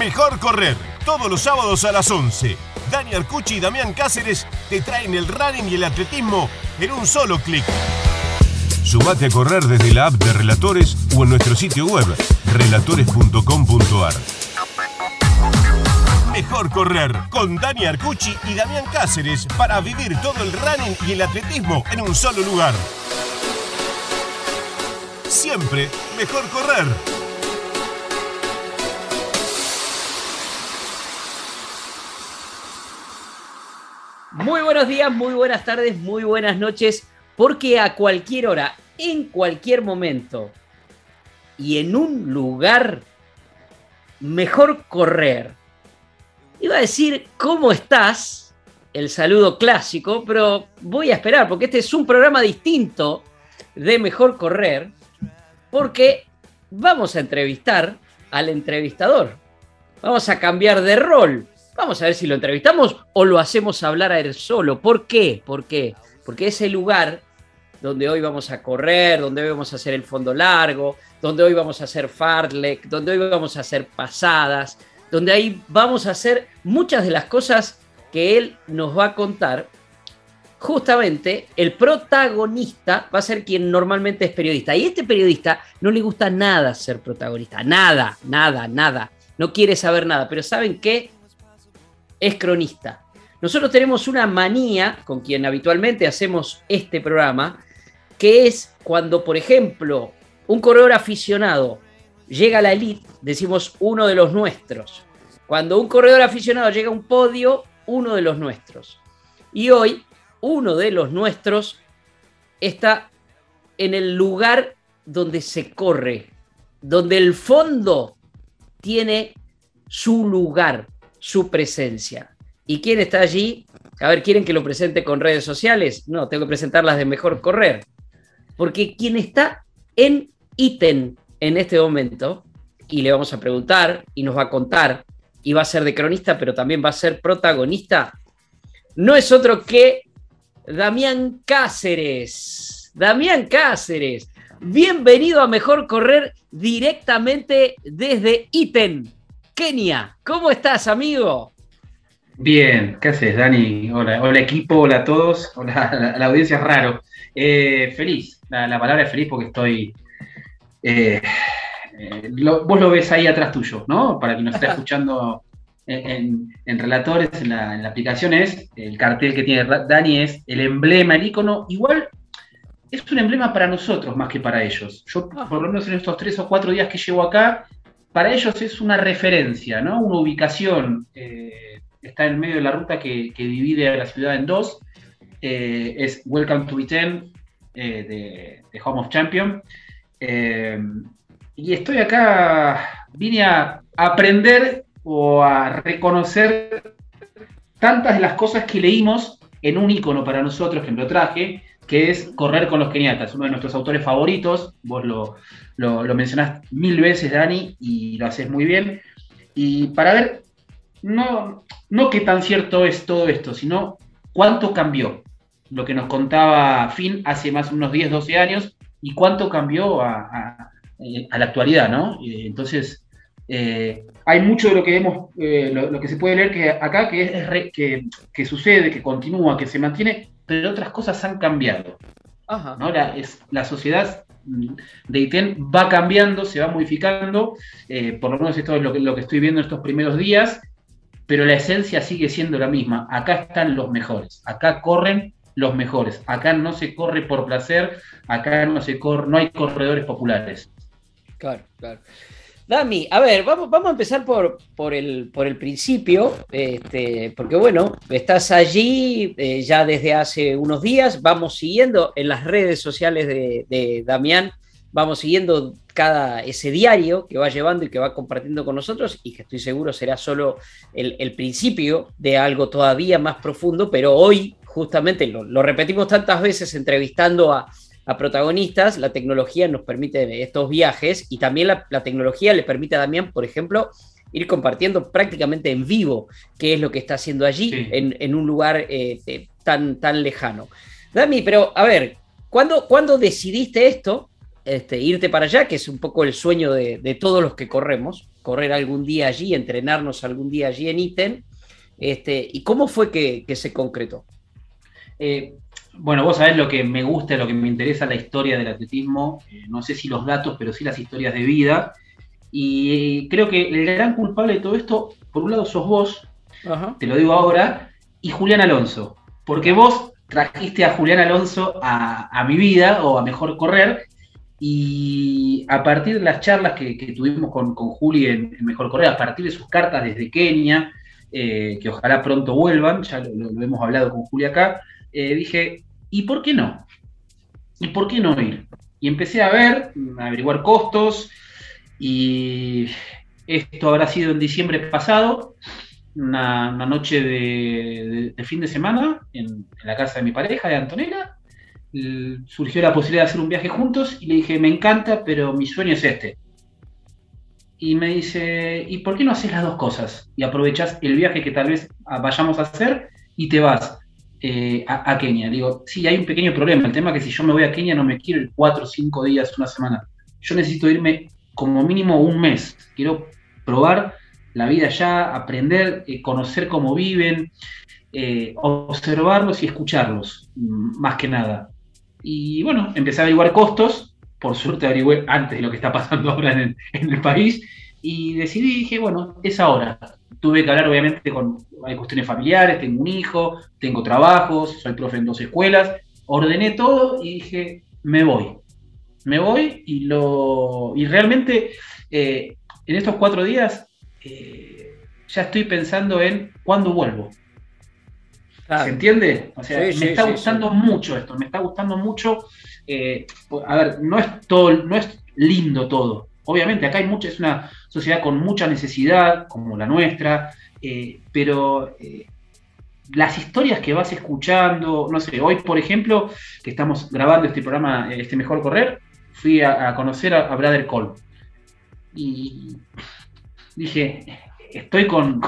Mejor correr, todos los sábados a las 11. Dani Arcucci y Damián Cáceres te traen el running y el atletismo en un solo clic. Sumate a correr desde la app de Relatores o en nuestro sitio web, relatores.com.ar. Mejor correr con Dani Arcucci y Damián Cáceres para vivir todo el running y el atletismo en un solo lugar. Siempre mejor correr. Muy buenos días, muy buenas tardes, muy buenas noches, porque a cualquier hora, en cualquier momento y en un lugar, mejor correr. Iba a decir, ¿cómo estás? El saludo clásico, pero voy a esperar, porque este es un programa distinto de Mejor Correr, porque vamos a entrevistar al entrevistador. Vamos a cambiar de rol. Vamos a ver si lo entrevistamos o lo hacemos hablar a él solo. ¿Por qué? ¿Por qué? Porque ese lugar donde hoy vamos a correr, donde vamos a hacer el fondo largo, donde hoy vamos a hacer fartlek, donde hoy vamos a hacer pasadas, donde ahí vamos a hacer muchas de las cosas que él nos va a contar. Justamente el protagonista va a ser quien normalmente es periodista. Y este periodista no le gusta nada ser protagonista. Nada, nada, nada. No quiere saber nada. Pero ¿saben qué? Es cronista. Nosotros tenemos una manía con quien habitualmente hacemos este programa, que es cuando, por ejemplo, un corredor aficionado llega a la elite, decimos uno de los nuestros. Cuando un corredor aficionado llega a un podio, uno de los nuestros. Y hoy, uno de los nuestros está en el lugar donde se corre, donde el fondo tiene su lugar, su presencia. ¿Y quién está allí? A ver, ¿quieren que lo presente con redes sociales? No, tengo que presentarlas de mejor correr. Porque quien está en ítem en este momento, y le vamos a preguntar, y nos va a contar, y va a ser de cronista, pero también va a ser protagonista, no es otro que Damián Cáceres. Damián Cáceres, bienvenido a Mejor Correr directamente desde ítem. Kenia. ¿Cómo estás, amigo? Bien, ¿qué haces, Dani? Hola, hola equipo, hola a todos, hola la, audiencia es raro. Eh, feliz, la, palabra es feliz porque estoy... Eh, eh, vos lo ves ahí atrás tuyo, ¿no? Para quien nos está escuchando en, relatores, en la, aplicación es, el cartel que tiene Dani es el emblema, el icono, igual es un emblema para nosotros más que para ellos. Yo, ah. por lo menos en estos tres o cuatro días que llevo acá, para ellos es una referencia, ¿no? Una ubicación. Eh, está en medio de la ruta que, divide a la ciudad en dos. Eh, es Welcome to Iten eh, de, Home of Champion. y estoy acá, vine a aprender o a reconocer tantas de las cosas que leímos en un icono para nosotros que me lo traje, que es Correr con los Keniatas, uno de nuestros autores favoritos. Vos lo, lo, mencionás mil veces, Dani, y lo haces muy bien. Y para ver, no, no qué tan cierto es todo esto, sino cuánto cambió lo que nos contaba Finn hace más unos 10, 12 años y cuánto cambió a, la actualidad, ¿no? Entonces, eh, hay mucho de lo que vemos, eh, lo, que se puede leer que acá que, es que, que, sucede, que continúa, que se mantiene, pero otras cosas han cambiado. ¿no? La, es, la sociedad de ITEN va cambiando, se va modificando, eh, por lo menos esto es lo que, lo que estoy viendo en estos primeros días, pero la esencia sigue siendo la misma. Acá están los mejores, acá corren los mejores, acá no se corre por placer, acá no, se corre, no hay corredores populares. Claro, claro. Dami, a ver, vamos, vamos a empezar por, por, el, por el principio, este, porque bueno, estás allí eh, ya desde hace unos días, vamos siguiendo en las redes sociales de, Damián, vamos siguiendo cada ese diario que va llevando y que va compartiendo con nosotros y que estoy seguro será solo el, principio de algo todavía más profundo, pero hoy justamente lo repetimos tantas veces entrevistando a, a protagonistas, la tecnología nos permite estos viajes y también la, tecnología le permite a Damián, por ejemplo, ir compartiendo prácticamente en vivo qué es lo que está haciendo allí en, un lugar eh, tan, tan lejano. Dami, pero a ver, ¿cuándo, decidiste esto? este, irte para allá, que es un poco el sueño de, todos los que corremos, correr algún día allí, entrenarnos algún día allí en ITEN. Este, ¿Y cómo fue que, se concretó? Eh, bueno, vos sabés lo que me gusta, lo que me interesa la historia del atletismo, eh, no sé si los datos, pero sí las historias de vida. Y creo que el gran culpable de todo esto, por un lado sos vos, te lo digo ahora, y Julián Alonso, porque vos trajiste a Julián Alonso a, mi vida o a Mejor Correr, y a partir de las charlas que, tuvimos con, Juli en, Mejor Correr, a partir de sus cartas desde Kenia, eh, que ojalá pronto vuelvan, ya lo, hemos hablado con Juli acá, eh, dije, ¿y por qué no? ¿Y por qué no ir? Y empecé a ver, a averiguar costos, y esto habrá sido en diciembre pasado, una, noche de, fin de semana en, la casa de mi pareja, de Antonella. Surgió la posibilidad de hacer un viaje juntos y le dije, me encanta, pero mi sueño es este. Y me dice, ¿y por qué no haces las dos cosas? Y aprovechas el viaje que tal vez vayamos a hacer y te vas eh, a, Kenia. Digo, sí, hay un pequeño problema. El tema es que si yo me voy a Kenia no me quiero ir cuatro, cinco días, una semana. Yo necesito irme como mínimo un mes. Quiero probar la vida allá, aprender, eh, conocer cómo viven, eh, observarlos y escucharlos, mm, más que nada. Y bueno, empecé a averiguar costos, por suerte averigué antes de lo que está pasando ahora en el, país, y decidí, dije, bueno, es ahora. Tuve que hablar obviamente con hay cuestiones familiares, tengo un hijo, tengo trabajos, soy profe en dos escuelas, ordené todo y dije, me voy. Me voy y lo. Y realmente eh, en estos cuatro días eh, ya estoy pensando en cuándo vuelvo. ¿Se entiende? O sea, me está gustando mucho esto, me está gustando mucho. Eh, a ver, no es todo, no es lindo todo. Obviamente, acá hay mucha, es una sociedad con mucha necesidad, como la nuestra, eh, pero las historias que vas escuchando, no sé, hoy, por ejemplo, que estamos grabando este programa, este Mejor Correr, fui a, conocer a, a Brother Cole. Y dije, estoy con,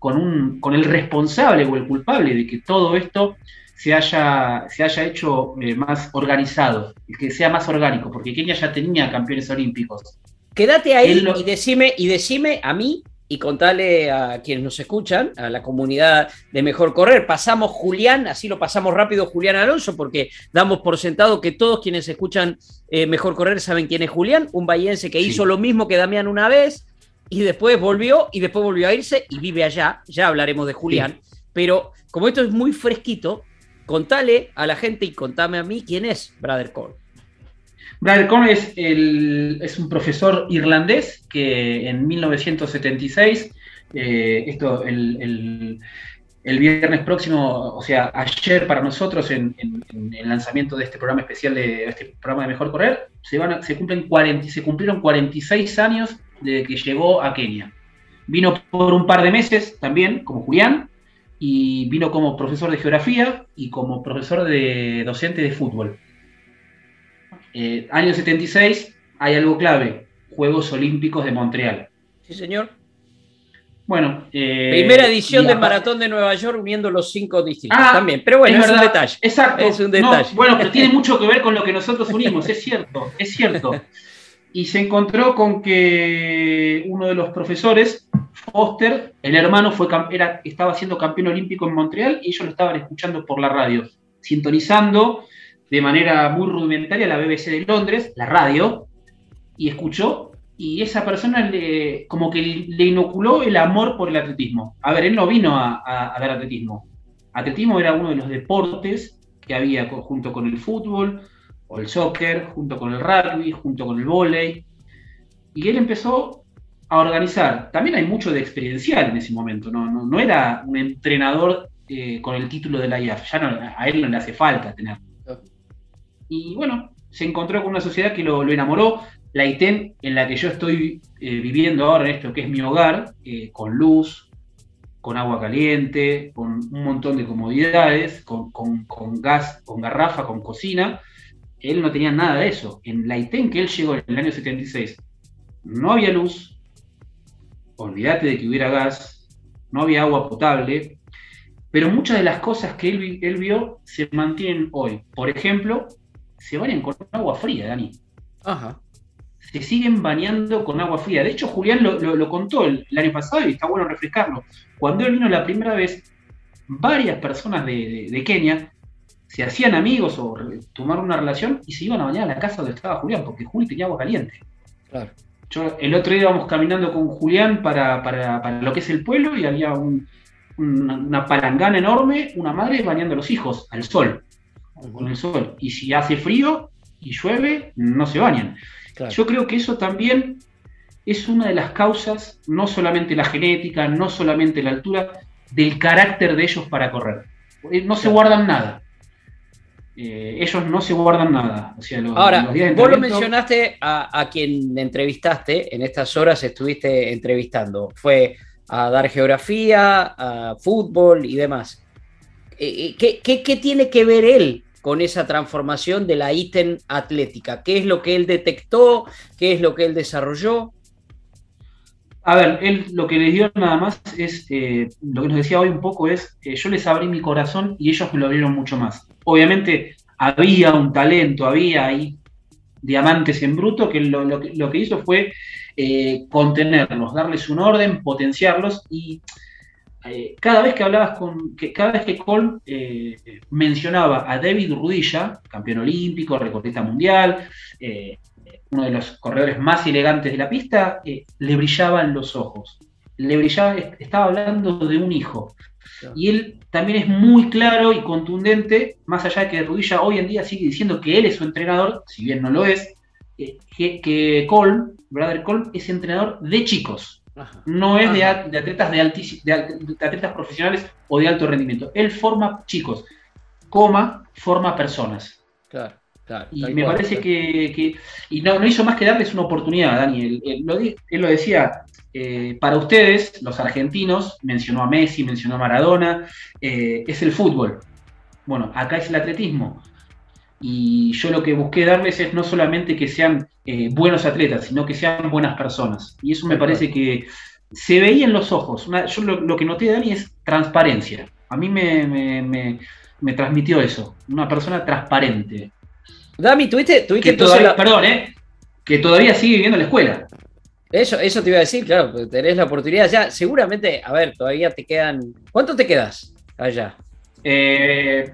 un, con el responsable o el culpable de que todo esto se haya, se haya hecho eh, más organizado, que sea más orgánico, porque Kenia ya tenía campeones olímpicos. Quédate ahí y, decime, y decime a mí y contale a quienes nos escuchan, a la comunidad de Mejor Correr. Pasamos Julián, así lo pasamos rápido Julián Alonso, porque damos por sentado que todos quienes escuchan eh, Mejor Correr saben quién es Julián, un bahiense que hizo lo mismo que Damián una vez, y después volvió y después volvió a irse y vive allá, ya hablaremos de Julián, pero como esto es muy fresquito, contale a la gente y contame a mí quién es Brother Cole. Brother Cole es, es un profesor irlandés que en 1976, eh, esto, el, viernes próximo, o sea, ayer para nosotros en, el lanzamiento de este programa especial de este programa de Mejor Correr, se, van se, cumplen 40, se cumplieron 46 años desde que llegó a Kenia. Vino por un par de meses también, como Julián, y vino como profesor de geografía y como profesor de docente de fútbol. Eh, año 76, hay algo clave, Juegos Olímpicos de Montreal. Sí, señor. Bueno. Eh, Primera edición del Maratón de Nueva York uniendo los cinco distritos ah, también. Pero bueno, es, un detalle. Exacto. Es un detalle. bueno, pero tiene mucho que ver con lo que nosotros unimos, es cierto, es cierto. y se encontró con que uno de los profesores, Foster, el hermano, fue, era, estaba siendo campeón olímpico en Montreal y ellos lo estaban escuchando por la radio, sintonizando de manera muy rudimentaria la BBC de Londres, la radio, y escuchó, y esa persona le, como que le inoculó el amor por el atletismo. A ver, él no vino a, a ver atletismo. Atletismo era uno de los deportes que había junto con el fútbol, o el soccer, junto con el rugby, junto con el volei. Y él empezó a organizar. También hay mucho de experiencial en ese momento, no, no, era un entrenador eh, con el título de la IAF, ya a él no le hace falta tener. Y bueno, se encontró con una sociedad que lo, enamoró. La ITEN en la que yo estoy eh, viviendo ahora, en esto que es mi hogar, eh, con luz, con agua caliente, con un montón de comodidades, con, con gas, con garrafa, con cocina, él no tenía nada de eso. En la ITEN que él llegó en el año 76, no había luz, olvídate de que hubiera gas, no había agua potable, pero muchas de las cosas que él, él vio se mantienen hoy. Por ejemplo, se bañan con agua fría, Dani. se siguen bañando con agua fría. De hecho, Julián lo, contó el, año pasado y está bueno refrescarlo. Cuando él vino la primera vez, varias personas de, Kenia se hacían amigos o tomaron una relación y se iban a bañar a la casa donde estaba Julián, porque Juli tenía agua caliente. Claro. Yo, el otro día íbamos caminando con Julián para, para, lo que es el pueblo y había una palangana enorme, una madre bañando a los hijos al sol, con el sol. Y si hace frío y llueve, no se bañan. Yo creo que eso también es una de las causas, no solamente la genética, no solamente la altura, del carácter de ellos para correr. Eh, no se guardan nada. Eh, ellos no se guardan nada. Ahora, vos lo mencionaste a, quien entrevistaste, en estas horas estuviste entrevistando. Fue a dar geografía, a fútbol y demás. Eh, ¿Qué, qué tiene que ver él con esa transformación de la ítem atlética? ¿Qué es lo que él detectó? ¿Qué es lo que él desarrolló? A ver, él lo que les dio nada más es, eh, lo que nos decía hoy un poco es, eh, yo les abrí mi corazón y ellos me lo abrieron mucho más. Obviamente había un talento, había ahí diamantes en bruto, que lo, que, hizo fue eh, contenerlos, darles un orden, potenciarlos y eh, cada vez que hablabas con, que, cada vez que Cole eh, mencionaba a David Rudilla, campeón olímpico, recordista mundial, eh, uno de los corredores más elegantes de la pista, le brillaban los ojos. Le brillaba, estaba hablando de un hijo. Y él también es muy claro y contundente, más allá de que Rudilla hoy en día sigue diciendo que él es su entrenador, si bien no lo es, que, que Cole, Brother Cole, es entrenador de chicos no es de, atletas de, atletas profesionales o de alto rendimiento. Él forma chicos, coma, forma personas. Claro, claro. Y me parece que, y no, no, hizo más que darles una oportunidad, Daniel. Él, lo, decía, eh, para ustedes, los argentinos, mencionó a Messi, mencionó a Maradona, eh, es el fútbol. Bueno, acá es el atletismo. Y yo lo que busqué darles es no solamente que sean eh, buenos atletas, sino que sean buenas personas. Y eso me parece que se veía en los ojos. yo lo, que noté, Dani, es transparencia. A mí me, transmitió eso. Una persona transparente. Dami, ¿tuviste, tuviste todavía, Perdón, ¿eh? Que todavía sigue viviendo en la escuela. Eso, eso te iba a decir, claro, tenés la oportunidad ya. Seguramente, a ver, todavía te quedan. ¿Cuánto te quedas allá? 28,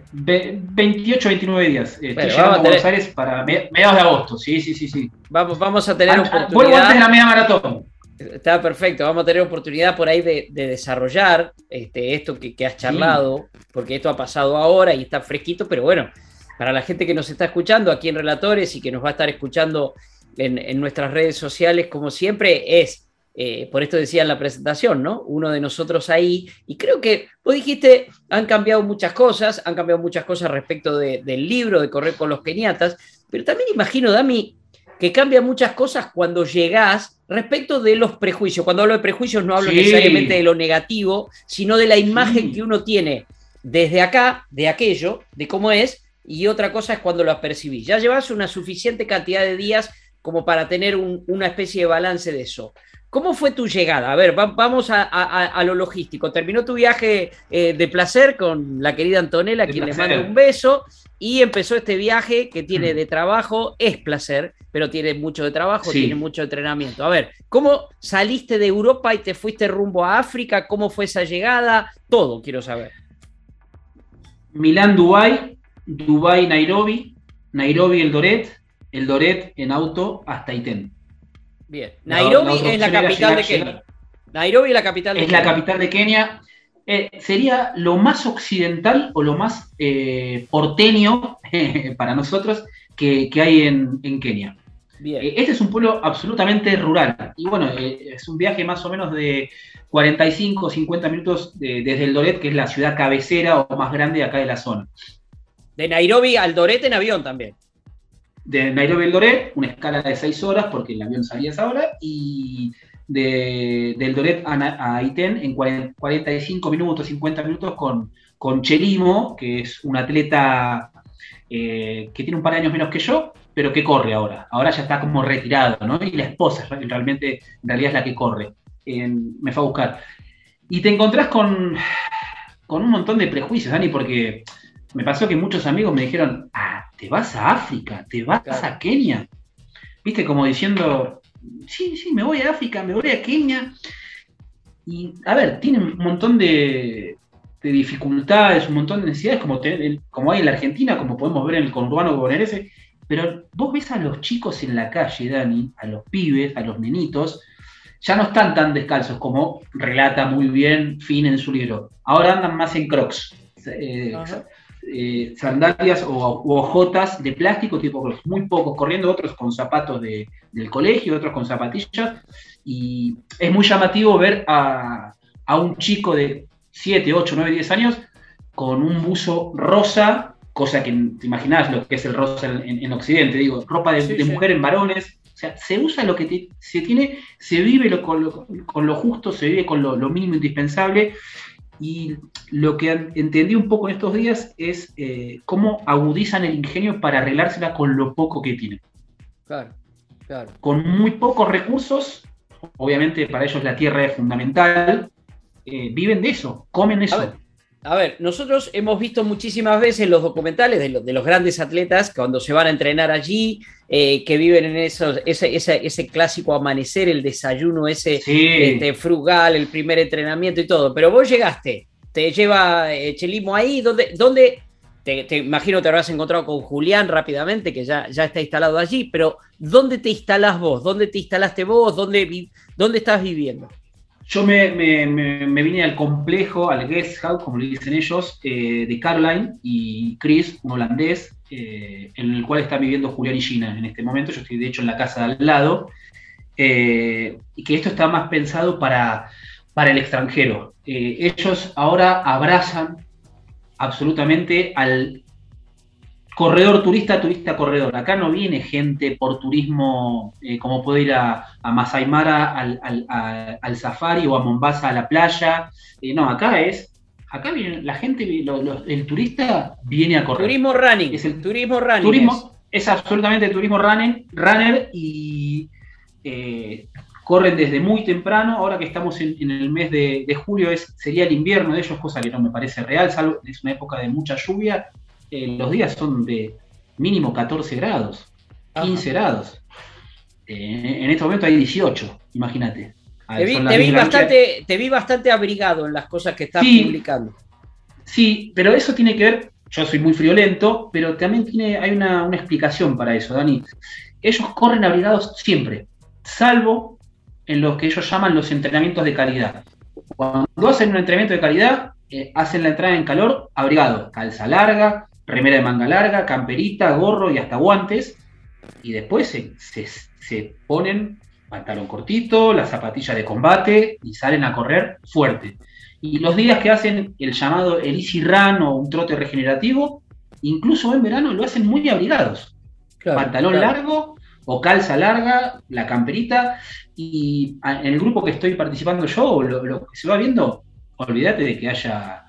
eh, 29 días. Estoy llegando a, Buenos Aires para mediados de agosto. Sí, sí, sí, sí. Vamos, vamos a tener oportunidad. Vuelvo antes de la media maratón. Está perfecto, vamos a tener oportunidad por ahí de, desarrollar este, esto que, has charlado, porque esto ha pasado ahora y está fresquito, pero bueno, para la gente que nos está escuchando aquí en Relatores y que nos va a estar escuchando en, en nuestras redes sociales, como siempre, es eh, por esto decía en la presentación, ¿no? Uno de nosotros ahí, y creo que vos dijiste, han cambiado muchas cosas, han cambiado muchas cosas respecto del libro, de correr con los keniatas, pero también imagino, Dami, que cambia muchas cosas cuando llegás respecto de los prejuicios. Cuando hablo de prejuicios no hablo necesariamente de lo negativo, sino de la imagen que uno tiene desde acá, de aquello, de cómo es, y otra cosa es cuando lo percibís. Ya llevas una suficiente cantidad de días como para tener una especie de balance de eso. ¿Cómo fue tu llegada? A ver, vamos a, lo logístico. Terminó tu viaje eh, de placer con la querida Antonella, a quien le mando un beso, y empezó este viaje que tiene de trabajo, es placer, pero tiene mucho de trabajo, tiene mucho entrenamiento. A ver, ¿cómo saliste de Europa y te fuiste rumbo a África? ¿Cómo fue esa llegada? Todo quiero saber. Milán, Dubái, Dubái, Nairobi, Nairobi, el Doret, el Doret en auto hasta Iten. Bien. Nairobi es la capital de Kenia. Nairobi es la capital de es la capital de Kenia. Eh, sería lo más occidental o lo más eh, porteño para nosotros que, hay en, Kenia. Eh, este es un pueblo absolutamente rural. Y bueno, es un viaje más o menos de 45 o 50 minutos desde el Doret, que es la ciudad cabecera o más grande acá de la zona. De Nairobi al Doret en avión también de Nairobi al Doret, una escala de 6 horas porque el avión salía esa hora, y de, del Doret a, a Iten en 45 minutos, 50 minutos con, con Chelimo, que es un atleta eh, que tiene un par de años menos que yo, pero que corre ahora. Ahora ya está como retirado, ¿no? Y la esposa realmente, en realidad es la que corre. me fue a buscar. Y te encontrás con, con un montón de prejuicios, Dani, porque me pasó que muchos amigos me dijeron, ah, te vas a África, te vas a Kenia. viste, como diciendo, sí, sí, me voy a África, me voy a Kenia. Y, a ver, tienen un montón de, dificultades, un montón de necesidades, como, como hay en la Argentina, como podemos ver en el conurbano bonaerense. Pero vos ves a los chicos en la calle, Dani, a los pibes, a los nenitos, ya no están tan descalzos como relata muy bien Finn en su libro. Ahora andan más en crocs. Eh, eh, sandalias o, o, ojotas de plástico, tipo muy pocos corriendo, otros con zapatos de, del colegio, otros con zapatillas. Y es muy llamativo ver a, un chico de 7, 8, 9, 10 años con un buzo rosa, cosa que te imaginas lo que es el rosa en, Occidente, digo, ropa de, mujer en varones. O sea, se usa lo que se tiene, se vive con, lo, justo, se vive con lo, lo mínimo indispensable y lo que entendí un poco en estos días es eh, cómo agudizan el ingenio para arreglársela con lo poco que tienen. Claro, claro. Con muy pocos recursos, obviamente para ellos la tierra es fundamental, eh, viven de eso, comen eso. A ver, nosotros hemos visto muchísimas veces los documentales de, de, los grandes atletas cuando se van a entrenar allí, eh, que viven en esos, ese, ese, clásico amanecer, el desayuno ese este, frugal, el primer entrenamiento y todo. Pero vos llegaste, te lleva eh, Chelimo ahí, ¿dónde, dónde te, te, imagino te habrás encontrado con Julián rápidamente, que ya, ya está instalado allí, pero ¿dónde te instalás vos? ¿Dónde te instalaste vos? ¿Dónde, dónde estás viviendo? Yo me, vine al complejo, al guest house, como le dicen ellos, eh, de Caroline y Chris, un holandés, eh, en el cual está viviendo Julián y Gina en este momento. Yo estoy de hecho en la casa de al lado. Eh, y que esto está más pensado para, para el extranjero. ellos ahora abrazan absolutamente al corredor turista, turista corredor. Acá no viene gente por turismo eh, como puede ir a, a Masai Mara al, safari o a Mombasa a la playa. Eh, no, acá es, acá viene la gente, el turista viene a correr. Turismo running. Es el turismo running. Turismo, es, absolutamente turismo running, runner y eh, corren desde muy temprano. Ahora que estamos en, el mes de, de, julio es, sería el invierno de ellos, cosa que no me parece real, salvo es una época de mucha lluvia eh, los días son de mínimo 14 grados, 15 grados. Eh, en este momento hay 18, imagínate. Te vi, bastante, te vi bastante abrigado en las cosas que estás publicando. Sí, pero eso tiene que ver, yo soy muy friolento, pero también tiene, hay una, explicación para eso, Dani. Ellos corren abrigados siempre, salvo en los que ellos llaman los entrenamientos de calidad. Cuando hacen un entrenamiento de calidad, eh, hacen la entrada en calor abrigado, calza larga, remera de manga larga, camperita, gorro y hasta guantes. Y después se, ponen pantalón cortito, la zapatilla de combate y salen a correr fuerte. Y los días que hacen el llamado el easy run o un trote regenerativo, incluso en verano lo hacen muy abrigados. pantalón largo o calza larga, la camperita. Y en el grupo que estoy participando yo, lo que se va viendo, olvídate de que haya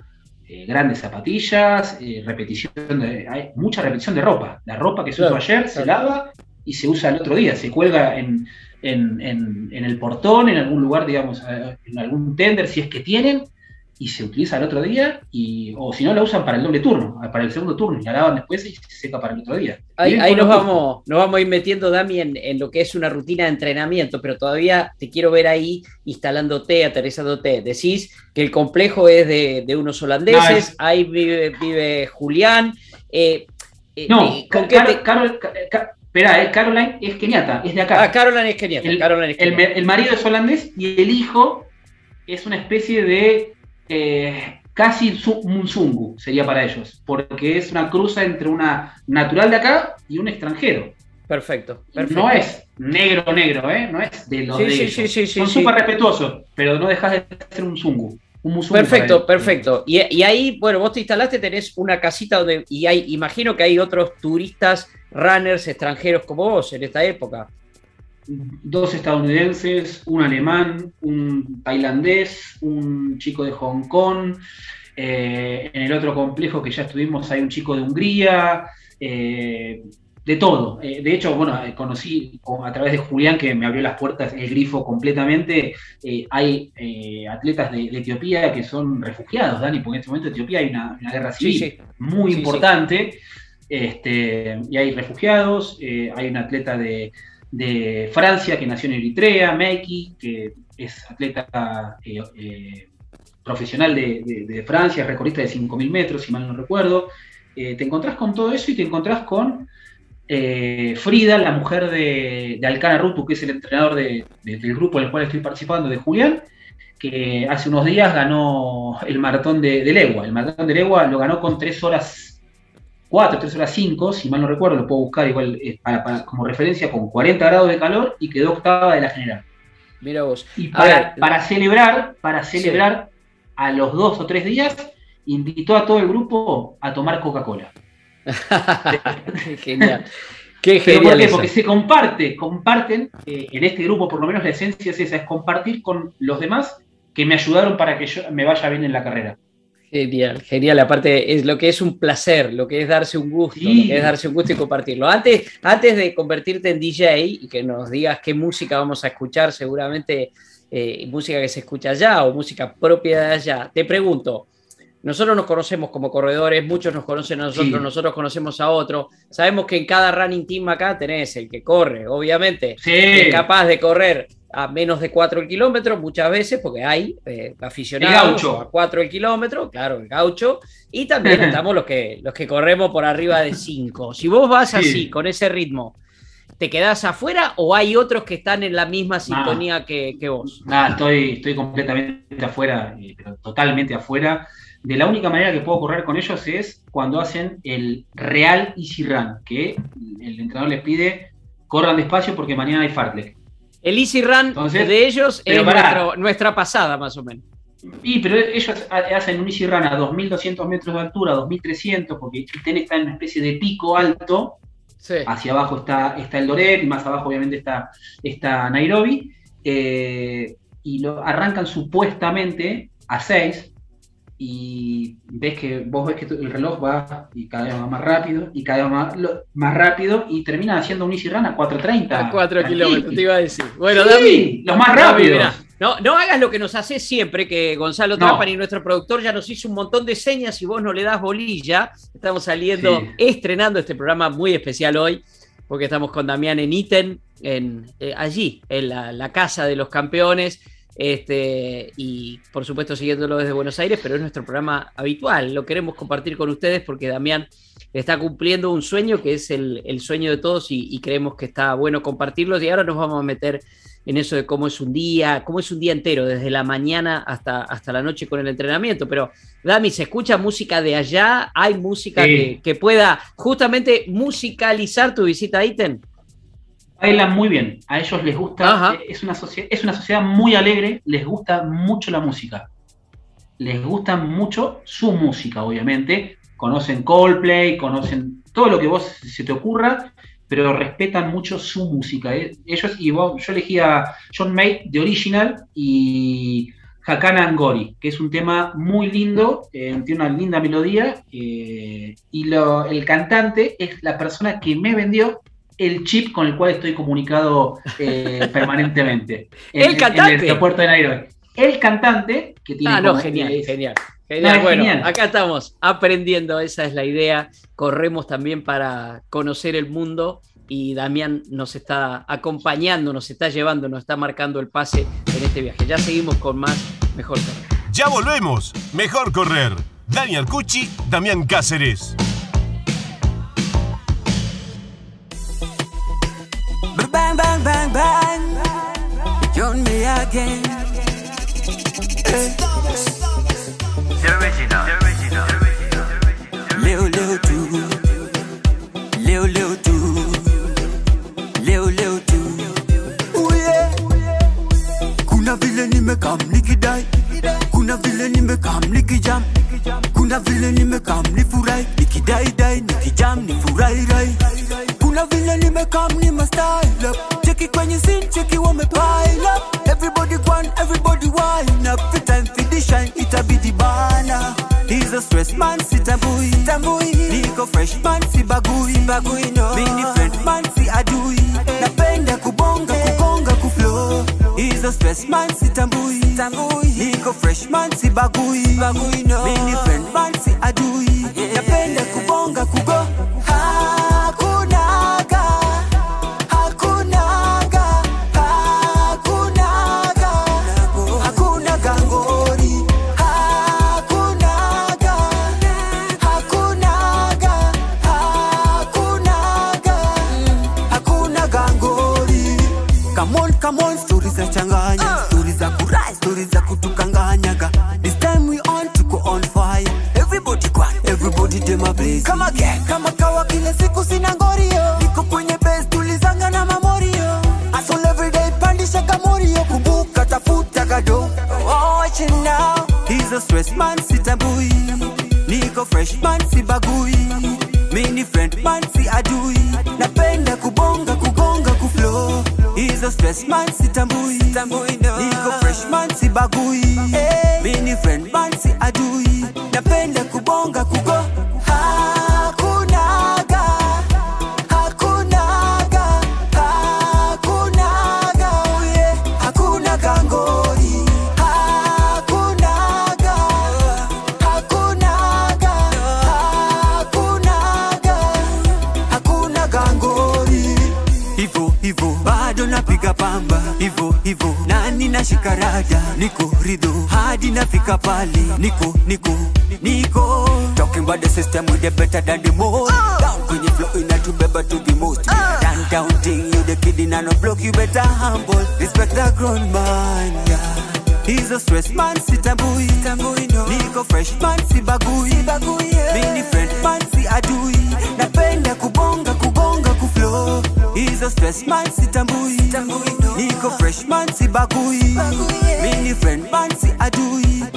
eh, grandes zapatillas, eh, repetición de, hay mucha repetición de ropa. La ropa que se usó ayer se lava y se usa el otro día, se cuelga en, el portón, en algún lugar, digamos, eh, en algún tender, si es que tienen, y se utiliza el otro día, y, o si no la usan para el doble turno, para el segundo turno, y la lavan después y se seca para el otro día. Ahí, nos, vamos, nos vamos a ir metiendo, Dami, en, lo que es una rutina de entrenamiento, pero todavía te quiero ver ahí instalándote, aterrizándote. Decís que el complejo es de, unos holandeses, ahí vive, Julián. Eh, eh, no, eh, ¿con Espera, Caroline es keniata, es de acá. Ah, Caroline es keniata. el marido es holandés y el hijo es una especie de eh, casi un zungu sería para ellos, porque es una cruza entre una natural de acá y un extranjero. Perfecto, No es negro negro, ¿eh? No es de los de Son súper respetuosos, pero no dejas de ser un zungu. perfecto, perfecto. Y, y, ahí, bueno, vos te instalaste, tenés una casita donde, y hay, imagino que hay otros turistas, runners extranjeros como vos en esta época dos estadounidenses, un alemán, un tailandés, un chico de Hong Kong. Eh, en el otro complejo que ya estuvimos hay un chico de Hungría, eh, de todo. Eh, de hecho, bueno, conocí a través de Julián que me abrió las puertas el grifo completamente. hay atletas de, Etiopía que son refugiados, Dani, porque en este momento en Etiopía hay una, guerra civil muy importante. Este, y hay refugiados, hay un atleta de, de Francia, que nació en Eritrea, Meki, que es atleta eh, eh, profesional de, Francia, recordista de 5.000 metros, si mal no recuerdo. te encontrás con todo eso y te encontrás con Frida, la mujer de, de Alcana Rutu, que es el entrenador del grupo en el cual estoy participando, de Julián, que hace unos días ganó el maratón de, Legua. El maratón de Legua lo ganó con 3 horas 4, 3 horas 5, si mal no recuerdo, lo puedo buscar igual eh, como referencia, con 40 grados de calor y quedó octava de la general. Mira vos. Y para, para celebrar, para celebrar a los dos o tres días, invitó a todo el grupo a tomar Coca-Cola. genial. Qué genial ¿Por qué? Porque se comparte, comparten, eh, en este grupo por lo menos la esencia es esa, es compartir con los demás que me ayudaron para que yo me vaya bien en la carrera. Genial, genial. Aparte, es lo que es un placer, lo que es darse un gusto, lo que es darse un gusto y compartirlo. Antes, antes de convertirte en DJ y que nos digas qué música vamos a escuchar, seguramente eh, música que se escucha allá o música propia de allá, te pregunto, nosotros nos conocemos como corredores, muchos nos conocen a nosotros, nosotros conocemos a otros. Sabemos que en cada running team acá tenés el que corre, obviamente, es capaz de correr a menos de 4 kilómetros muchas veces, porque hay eh, aficionados a 4 el kilómetro, claro, el gaucho, y también estamos los que, los que corremos por arriba de 5. Si vos vas así, con ese ritmo, ¿te quedás afuera o hay otros que están en la misma sintonía que, vos? Nada, estoy, estoy completamente afuera, eh, totalmente afuera. De la única manera que puedo correr con ellos es cuando hacen el real easy run, que el entrenador les pide corran despacio porque mañana hay fartlek. El Easy Run de ellos es nuestra pasada, más o menos. Y, pero ellos hacen un Easy Run a 2.200 metros de altura, 2.300, porque Iten está en una especie de pico alto. Hacia abajo está, está el Doret y más abajo obviamente está, está Nairobi. Eh, y lo arrancan supuestamente a 6, y ves que vos ves que el reloj va y cada vez va más rápido y cada vez más, más rápido y termina haciendo un easy run a 4.30. A 4 kilómetros, te iba a decir. Bueno, sí, los más rápidos. no, no hagas lo que nos hace siempre, que Gonzalo Trapani, nuestro productor, ya nos hizo un montón de señas y vos no le das bolilla. Estamos saliendo, estrenando este programa muy especial hoy, porque estamos con Damián en Iten, en, eh, allí, en la, la casa de los campeones este, y por supuesto siguiéndolo desde Buenos Aires, pero es nuestro programa habitual. Lo queremos compartir con ustedes porque Damián está cumpliendo un sueño que es el, sueño de todos y, creemos que está bueno compartirlo. Y ahora nos vamos a meter en eso de cómo es un día, cómo es un día entero, desde la mañana hasta, hasta la noche con el entrenamiento. Pero, Dami, ¿se escucha música de allá? ¿Hay música que, que, pueda justamente musicalizar tu visita a Iten? Bailan muy bien, a ellos les gusta, es una, es una sociedad muy alegre, les gusta mucho la música, les gusta mucho su música, obviamente, conocen Coldplay, conocen todo lo que vos se te ocurra, pero respetan mucho su música. ¿eh? Ellos, y yo elegí a John May de Original y Hakana Angori, que es un tema muy lindo, eh, tiene una linda melodía, eh, y el cantante es la persona que me vendió el chip con el cual estoy comunicado eh, permanentemente. el cantante. En el aeropuerto de Nairobi. El cantante que tiene. Ah, no, genial, genial. Genial. bueno, acá estamos aprendiendo, esa es la idea. Corremos también para conocer el mundo y Damián nos está acompañando, nos está llevando, nos está marcando el pase en este viaje. Ya seguimos con más Mejor Correr. Ya volvemos. Mejor Correr. Daniel Cucci, Damián Cáceres. Bang, bang, bang, bang. Join me again. Leo, Leo, tu. Leo, Leo, tu. Leo, Leo, tu. Oh yeah. Kuna vile nimekam nikidai. Kuna vile nimekam nikijam. Kuna vile nimekam nifurai. Nikidai dai nikijam nifurai rai. Kuna vile nimekam nime up The time for the shine, itabidi bana. He's a stress man, si tambui. Tambui. Niko fresh man, si bagui. Bagui no. Mini friend man, si adui. Napenda kubonga, kukonga, kuflow. He's a stress man, si tambui. Tambui. Niko fresh man, si bagui. Bagui no. Mini friend man, si adui napenda kubonga kugo nashika rada niko ridho hadi nafika pale niko niko niko. Talking about the system with the better than the most. Down kwenye flow inatubeba to the most. Down down thing you the kid in a no block you better humble. Respect the grown man yeah. He's a stress man, sitambui Niko fresh man, sibagui Mini friend man, si adui. Napenda kubonga, kubonga kuflow. He's a stress man, sitambui Niko bagui, bagui yeah. mini friend Bansi Adui.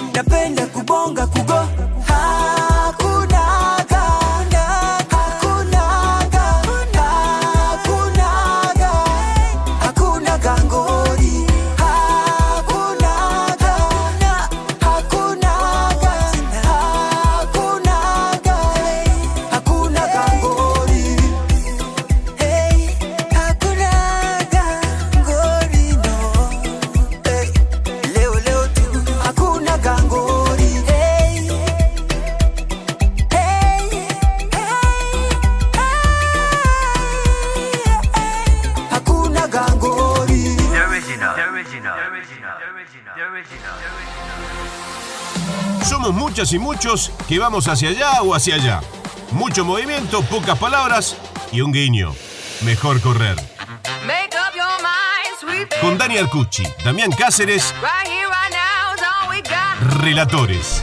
Que vamos hacia allá o hacia allá. Mucho movimiento, pocas palabras y un guiño. Mejor correr. Make up your mind, sweet baby. Con Dani Arcucci, Damián Cáceres, Right here, right now is all we got. Relatores.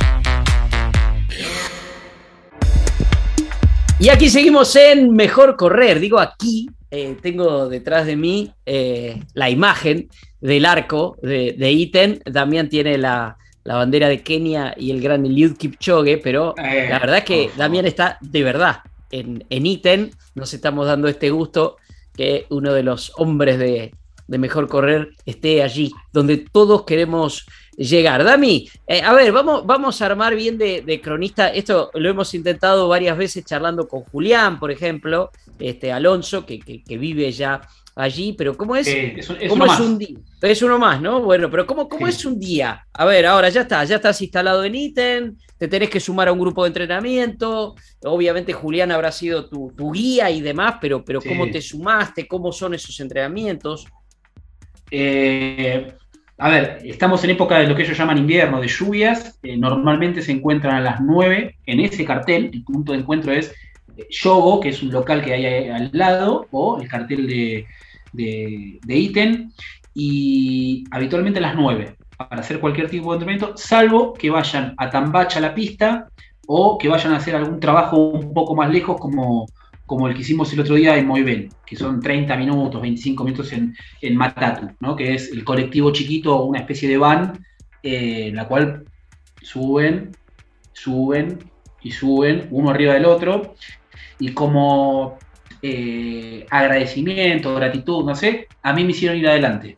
Y aquí seguimos en Mejor Correr. Digo aquí, eh, tengo detrás de mí eh, la imagen del arco de, de Iten. Damián tiene la, la bandera de Kenia y el gran Eliud Kipchoge, pero Eh, la verdad es que. Damián está de verdad en, en Iten. Nos estamos dando este gusto que uno de los hombres de, de Mejor Correr esté allí, donde todos queremos llegar. Dami, eh, a ver, vamos, vamos a armar bien de, de cronista. Esto lo hemos intentado varias veces charlando con Julián, por ejemplo, este Alonso, que, que- que vive ya allí, pero ¿cómo es? Eh, es, ¿Cómo uno es más. un día? Es uno más, ¿no? Bueno, pero ¿cómo, cómo Sí. es un día? A ver, ahora ya está, ya estás instalado en ITEN, te tenés que sumar a un grupo de entrenamiento. Obviamente Julián habrá sido tu, tu guía y demás, pero, pero Sí. ¿cómo te sumaste? ¿Cómo son esos entrenamientos? Eh, a ver, estamos en época de lo que ellos llaman invierno, de lluvias. Eh, normalmente se encuentran a las 9 en ese cartel. El punto de encuentro es eh, Yogo, que es un local que hay al lado, o el cartel de, de, de ítem. Y habitualmente a las 9 para hacer cualquier tipo de entrenamiento, salvo que vayan a Tambacha a la pista o que vayan a hacer algún trabajo un poco más lejos, como, como el que hicimos el otro día en Moiben, que son 30 minutos, 25 minutos en, en Matatu, ¿no? que es el colectivo chiquito, una especie de van, eh, en la cual suben, suben y suben uno arriba del otro, y como eh, agradecimiento, gratitud, no sé, a mí me hicieron ir adelante.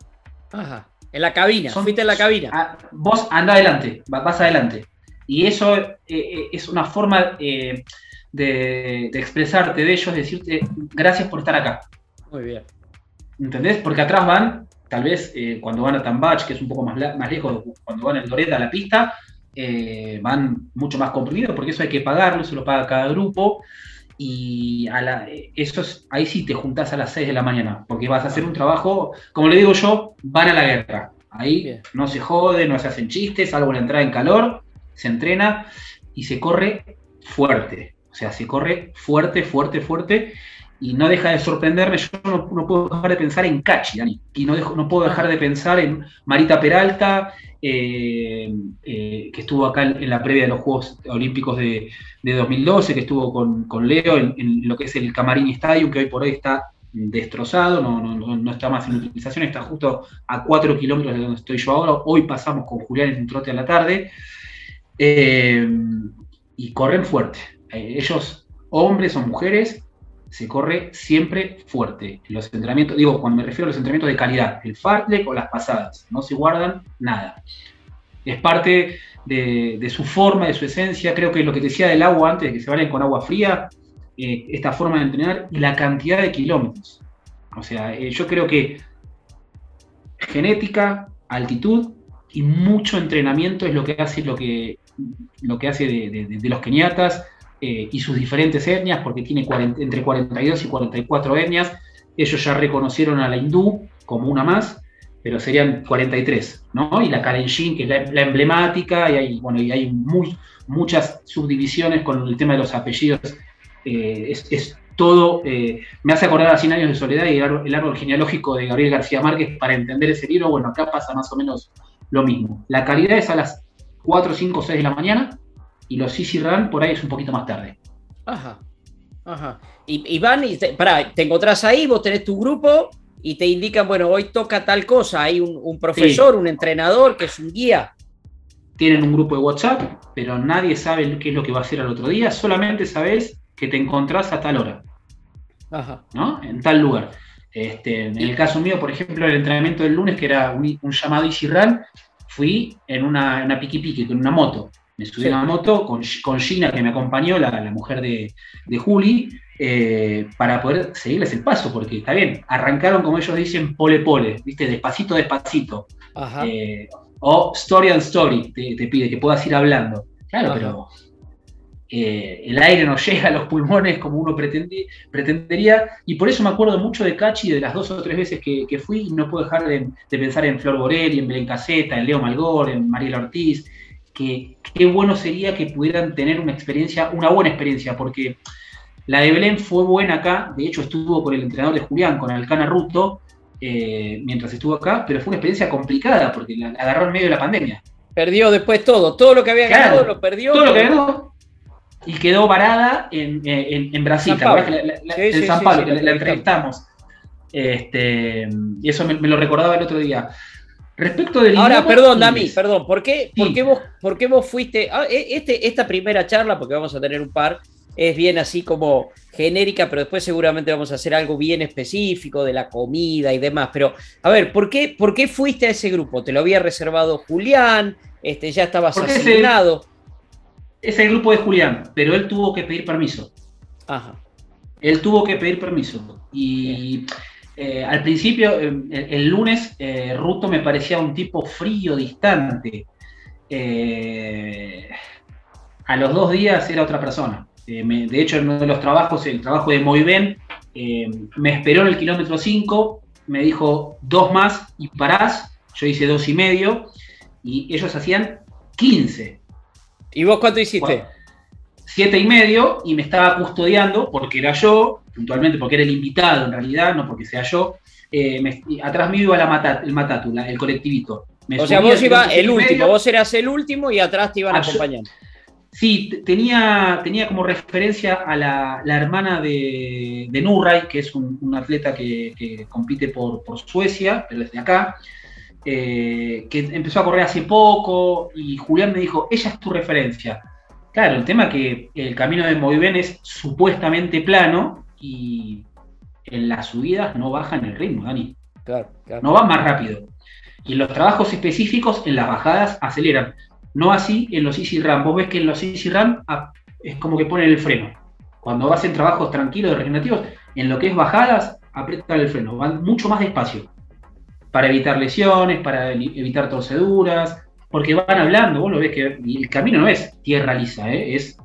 Ajá. En la cabina, Son- fuiste en la cabina. Ah, vos anda adelante, va- vas adelante. Y eso eh, eh, es una forma eh, de, de expresarte de ellos, decirte gracias por estar acá. Muy bien. ¿Entendés? Porque atrás van, tal vez eh, cuando van a Tambach, que es un poco más, la- más lejos, cuando van el Loreta a la pista, eh, van mucho más comprimidos, porque eso hay que pagarlo, eso lo paga cada grupo. Y a la, eh, eso es- ahí sí te juntás a las 6 de la mañana, porque vas a hacer un trabajo, como le digo yo, van a la guerra. Ahí Bien. no se jode, no se hacen chistes, salvo la entrada en calor, se entrena y se corre fuerte. O sea, se corre fuerte, fuerte, fuerte. y no deja de sorprenderme, yo no, no puedo dejar de pensar en Cachi, Dani, y no, dejo- no puedo dejar de pensar en Marita Peralta, eh, eh, que estuvo acá en, la previa de los Juegos Olímpicos de, de 2012, que estuvo con, con Leo en, lo que es el Camarini Stadium, que hoy por hoy está destrozado, no, no- no- está más en utilización, está justo a 4 kilómetros de donde estoy yo ahora. Hoy pasamos con Julián en un trote a la tarde. Eh, y corren fuerte. Eh, ellos, hombres o mujeres, se corre siempre fuerte. Los entrenamientos, digo, cuando me refiero a los entrenamientos de calidad, el fartlek o las pasadas, no se guardan nada. Es parte de, su forma, de su esencia. Creo que lo que decía del agua antes, que se valen con agua fría, eh, esta forma de entrenar y la cantidad de kilómetros. O sea, eh, yo creo que genética, altitud y mucho entrenamiento es lo que hace lo que, lo que hace de los keniatas eh, y sus diferentes etnias, porque tiene 40 entre 42 y 44 etnias. Ellos ya reconocieron a la hindú como una más, pero serían 43, ¿no? Y la Kalenjin, que es la, emblemática, y hay, bueno, y hay muchas subdivisiones con el tema de los apellidos. Eh, es, es todo, eh, me hace acordar a 100 años de soledad y el el árbol genealógico de Gabriel García Márquez para entender ese libro. Bueno, acá pasa más o menos lo mismo. La calidad es a las 4, 5, 6 de la mañana y los Easy Run por ahí es un poquito más tarde. Ajá. Ajá. Y, y van y te, pará, te encontrás ahí, vos tenés tu grupo y te indican, bueno, hoy toca tal cosa. Hay un, un profesor, un entrenador que es un guía. Tienen un grupo de WhatsApp, pero nadie sabe qué es lo que va a hacer al otro día, solamente sabes que te encontrás a tal hora. Ajá. ¿no? En tal lugar. Este, en el caso mío, por ejemplo, el entrenamiento del lunes, que era un, un llamado Easy Run, fui en una, una piqui piqui, con una moto. Me subí Sí. a una moto con, con Gina, que me acompañó, la, la mujer de, de Juli, eh, para poder seguirles el paso, porque está bien, arrancaron, como ellos dicen, pole pole, ¿viste? Despacito, despacito. Ajá. Eh, o story and story, te, te pide que puedas ir hablando. Claro, Ajá. pero eh, el aire no llega a los pulmones como uno pretendi- pretendería, y por eso me acuerdo mucho de Cachi, de las dos o tres veces que, que fui, y no puedo dejar de, de pensar en Flor Borelli, en Belén Caseta, en Leo Malgor, en Mariela Ortiz, que qué bueno sería que pudieran tener una experiencia, una buena experiencia, porque la de Belén fue buena acá, de hecho estuvo con el entrenador de Julián, con Alcana Ruto, eh, mientras estuvo acá, pero fue una experiencia complicada, porque la, la agarró en medio de la pandemia. Perdió después todo. Todo lo que había Claro. ganado lo perdió. Todo lo que ganó y quedó varada en, eh, en, en Brasil, San ¿te acuerdas Pablo. que la- la- Sí, en sí, San Pablo, sí, la entrevistamos. Este, y eso me, me lo recordaba el otro día. Respecto del Ahora, idioma, perdón. Dami, perdón. ¿Por qué, por qué vos, por qué vos fuiste? ah, e- Este, esta primera charla, porque vamos a tener un par, es bien así como genérica, pero después seguramente vamos a hacer algo bien específico de la comida y demás. Pero, a ver, ¿por qué, por qué fuiste a ese grupo? ¿Te lo había reservado Julián? Este, ¿Ya estabas Porque ese- asignado? Es el grupo de Julián, pero él tuvo que pedir permiso. Ajá. Él tuvo que pedir permiso. Y eh, al principio, eh, el, el lunes, eh, Ruto me parecía un tipo frío, distante. Eh, a los dos días era otra persona. Me- de hecho, en uno de los trabajos, el trabajo de Moiven, eh, me esperó en el kilómetro 5, me dijo dos más y parás. Yo hice dos y medio y ellos hacían 15. ¿Y vos cuánto hiciste? Bueno, siete y medio y me estaba custodiando porque era yo, puntualmente porque era el invitado en realidad, no porque sea yo. Eh, me- atrás mío iba la mata- el matatu, la- el colectivito. Me o sea, vos ibas el último, medio. vos eras el último y atrás te iban Ah, yo- acompañando. Sí, tenía, tenía como referencia a la, la hermana de, de Nurray, que es un, un atleta que, que compite por, por Suecia, pero desde acá, eh, que empezó a correr hace poco y Julián me dijo, ella es tu referencia. Claro, el tema es que el camino de Moiven es supuestamente plano y en las subidas no bajan el ritmo, Dani Claro, claro. no van más rápido. Y en los trabajos específicos, en las bajadas, aceleran. No así en los Easy Run. Vos ves que en los Easy Run ah, es como que ponen el freno. Cuando vas en trabajos tranquilos, regenerativos, en lo que es bajadas, apretan el freno. Van mucho más despacio. Para evitar lesiones, para evitar torceduras. Porque van hablando, vos lo ves que el camino no es tierra lisa, ¿eh? es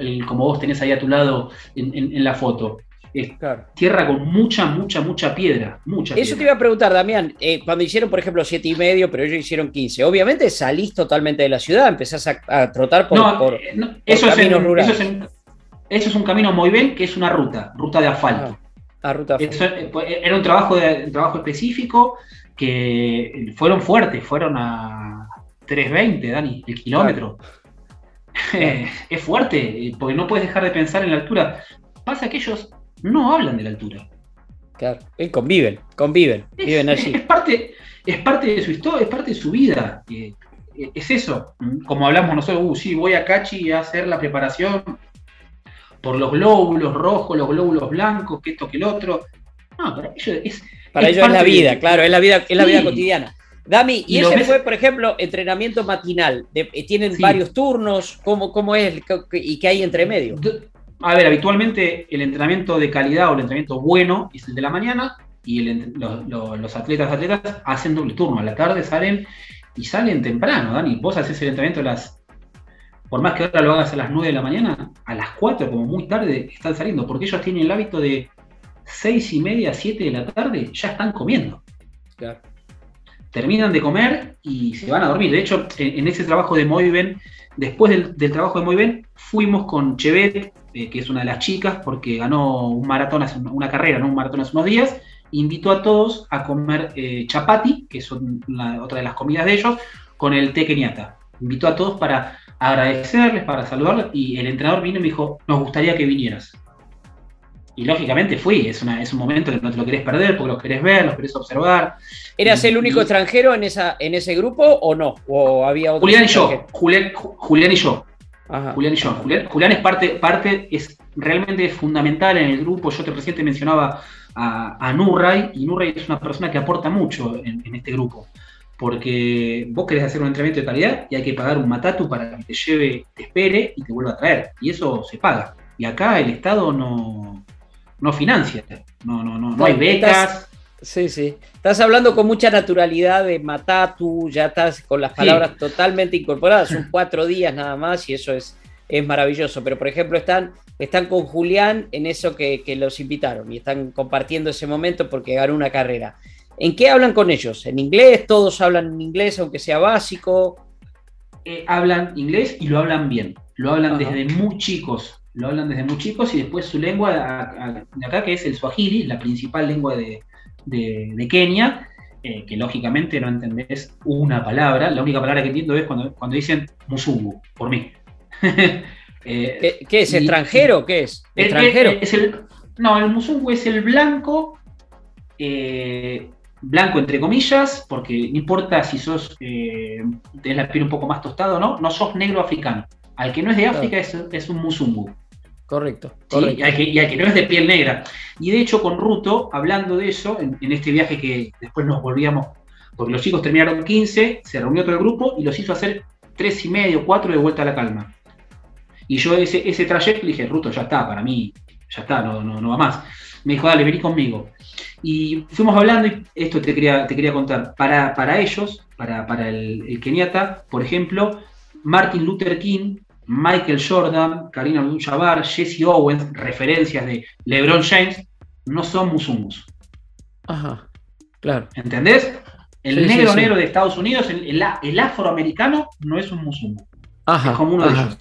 el- como vos tenés ahí a tu lado en, en- en la foto. Es claro. tierra con mucha, mucha, mucha piedra. Mucha Eso te iba a preguntar, Damián, eh, cuando hicieron, por ejemplo, siete y medio, pero ellos hicieron 15, obviamente salís totalmente de la ciudad, empezás a, a trotar por... no, por- eh, no, eso, es caminos en- rurales. eso es en- eso es un camino muy bien, que es una ruta, ruta de asfalto. Ah, A ruta Eso, eh, pues, era un trabajo, de, un trabajo específico que fueron fuertes, fueron a 3.20, Dani, el kilómetro. es fuerte, porque no puedes dejar de pensar en la altura. Pasa que ellos no hablan de la altura. Claro, y conviven, conviven, Es, viven allí. es parte, es parte de su historia, es parte de su vida. Eh, eh, es eso. Como hablamos nosotros, uh, sí, voy a Cachi a hacer la preparación por los glóbulos rojos, los glóbulos blancos, que esto, que el otro. No, para ellos es. Para es ellos es la de- vida, claro, es la vida, es la vida cotidiana. Dami, y, Y ese ves- fue, por ejemplo, entrenamiento matinal. De- eh, ¿Tienen Sí. varios turnos? ¿Cómo, cómo es? ¿Y qué hay entre medio? A ver, habitualmente el entrenamiento de calidad o el entrenamiento bueno es el de la mañana y el los, atletas atletas hacen doble turno. A la tarde salen y salen temprano, Dani. Vos haces el entrenamiento a las. Por más que ahora lo hagas a las 9 de la mañana, a las 4, como muy tarde, están saliendo. Porque ellos tienen el hábito de 6 y media, 7 de la tarde, ya están comiendo. Claro. terminan de comer y se van a dormir. De hecho, en, en ese trabajo de Moiven, después del, del trabajo de Moiven, fuimos con Chevet, eh, que es una de las chicas, porque ganó un maratón, hace una, una carrera, no un maratón hace unos días, invitó a todos a comer eh, chapati, que es una- otra de las comidas de ellos, con el té keniata. Invitó a todos para agradecerles, para saludarles, y el entrenador vino y me dijo, nos gustaría que vinieras. Y lógicamente fui, es, una, es un momento que no te lo querés perder, porque los querés ver, los querés observar, ¿Eras el único Y- extranjero en, esa, en ese grupo o no? ¿O había otros Julián y yo? Julián, Ju- Julián y yo, Ajá. Julián y yo. Julián, Julián es parte, parte, es realmente fundamental en el grupo. Yo te recién te mencionaba a, a Nurray, y Nurray es una persona que aporta mucho en, en este grupo. Porque vos querés hacer un entrenamiento de calidad y hay que pagar un matatu para que te lleve, te espere y te vuelva a traer. Y eso se paga. Y acá el Estado no, no financia. No, no, no, no hay becas. Sí, sí. Estás hablando con mucha naturalidad de Matatu, ya estás con las Sí. palabras totalmente incorporadas. Son cuatro días nada más y eso es, es maravilloso. Pero, por ejemplo, están, están con Julián en eso que, que los invitaron y están compartiendo ese momento porque ganó una carrera. ¿En qué hablan con ellos? ¿En inglés? ¿Todos hablan en inglés, aunque sea básico? eh, hablan inglés y lo hablan bien. Lo hablan Ajá. desde muy chicos. Lo hablan desde muy chicos y después su lengua a- a- de acá, que es el swahili, la principal lengua de, de- de Kenia, eh, que lógicamente no entendés una palabra. La única palabra que entiendo es cuando, cuando dicen musungu, por mí. Eh, ¿Qué, qué es? ¿Extranjero? ¿Qué es? ¿Extranjero? el- es el, no, el musungu es el blanco, eh, blanco entre comillas, porque no importa si sos, tenés la piel un poco más tostada o no, no sos negro africano. Al que no es de África es, es un musungu. Correcto. ¿sí? Y, al que, y al que no es de piel negra. Y de hecho, con Ruto, hablando de eso, en, en este viaje que después nos volvíamos, porque los chicos terminaron 15, se reunió todo el grupo y los hizo hacer 3 y medio, 4 de vuelta a la calma. Y yo ese, ese trayecto le dije, Ruto, ya está, para mí, ya está, no, no, no va más. Me dijo, dale, vení conmigo. Y fuimos hablando y esto te quería, te quería contar. Para, para ellos, para, para el, el keniata, por ejemplo, Martin Luther King, Michael Jordan, Karina Abdul-Jabbar, Jesse Owens, referencias de LeBron James, no son musungus. Ajá. Claro. ¿Entendés? El Sí, negro sí. negro de Estados Unidos, el, el, el afroamericano, no es un musungu. Ajá. es como uno de ellos.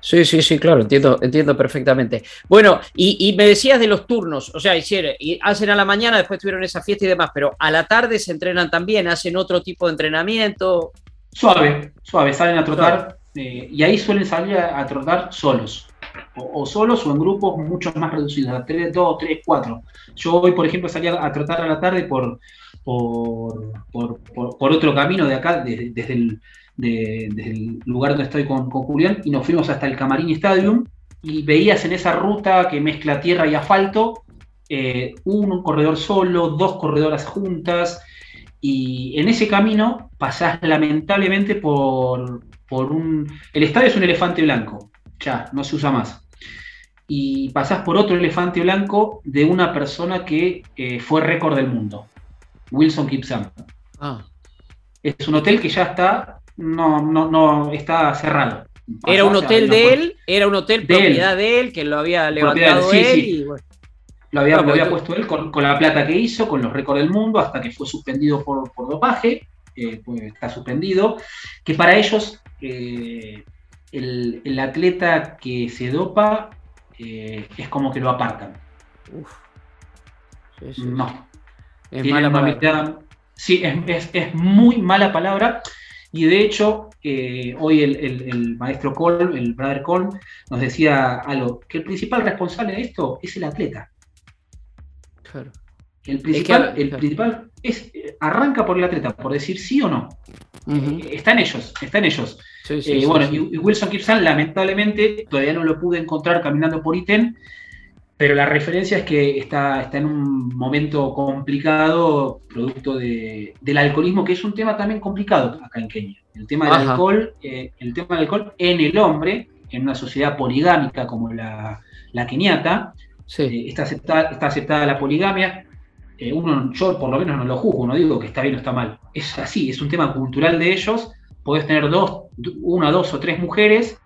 Sí, sí, sí, claro, entiendo, entiendo perfectamente. Bueno, y, y me decías de los turnos, o sea, hicieron, y hacen a la mañana, después tuvieron esa fiesta y demás, pero a la tarde se entrenan también, hacen otro tipo de entrenamiento. Suave, suave, salen a trotar eh, y ahí suelen salir a, a trotar solos. O, solos o en grupos mucho más reducidos, 3, 2, 3, 4. Yo hoy, por ejemplo, salí a, trotar a la tarde por, por, por, por- otro camino de acá, desde, el, de- desde el lugar donde estoy con, con Julián, y nos fuimos hasta el Camarín Stadium y veías en esa ruta que mezcla tierra y asfalto eh, un corredor solo, dos corredoras juntas, y en ese camino pasás lamentablemente por, por un... El estadio es un elefante blanco, ya, no se usa más. Y pasás por otro elefante blanco de una persona que eh, fue récord del mundo, Wilson Kipsam. Ah. Es un hotel que ya está, no, no, no, está cerrado. Era un hotel de él, era un hotel De él. propiedad de él, que lo había levantado sí, él. sí. Y, bueno, Lo había, No, lo porque había tú- puesto él con, con la plata que hizo, con los récords del mundo, hasta que fue suspendido por, por dopaje. Eh, pues está suspendido. Que para ellos, eh, el, el atleta que se dopa eh, es como que lo apartan. uf, Sí, sí. No. Es Tienen mala mirada- Sí, es, es- es muy mala palabra. Y de hecho, hoy el, el- el maestro Cole, el brother Cole, nos decía algo, que el principal responsable de esto es el atleta. Claro. El principal, que- el principal es, eh, arranca por el atleta, por decir sí o no. Ujú. Eh, está en ellos, está en ellos. Sí, sí, Eh, sí, bueno. Y, y Wilson Gibson, lamentablemente, todavía no lo pude encontrar caminando por ítem, pero la referencia es que está, está en un momento complicado, producto de- del alcoholismo, que es un tema también complicado acá en Kenia. El tema del Ajá. alcohol, eh, el tema del alcohol en el hombre, en una sociedad poligámica como la, la keniata, eh, está, aceptada, está aceptada la poligamia. Eh, uno, yo por lo menos no lo juzgo, no digo que está bien o está mal. Es así, es un tema cultural de ellos. Podés tener dos, una, dos o tres mujeres,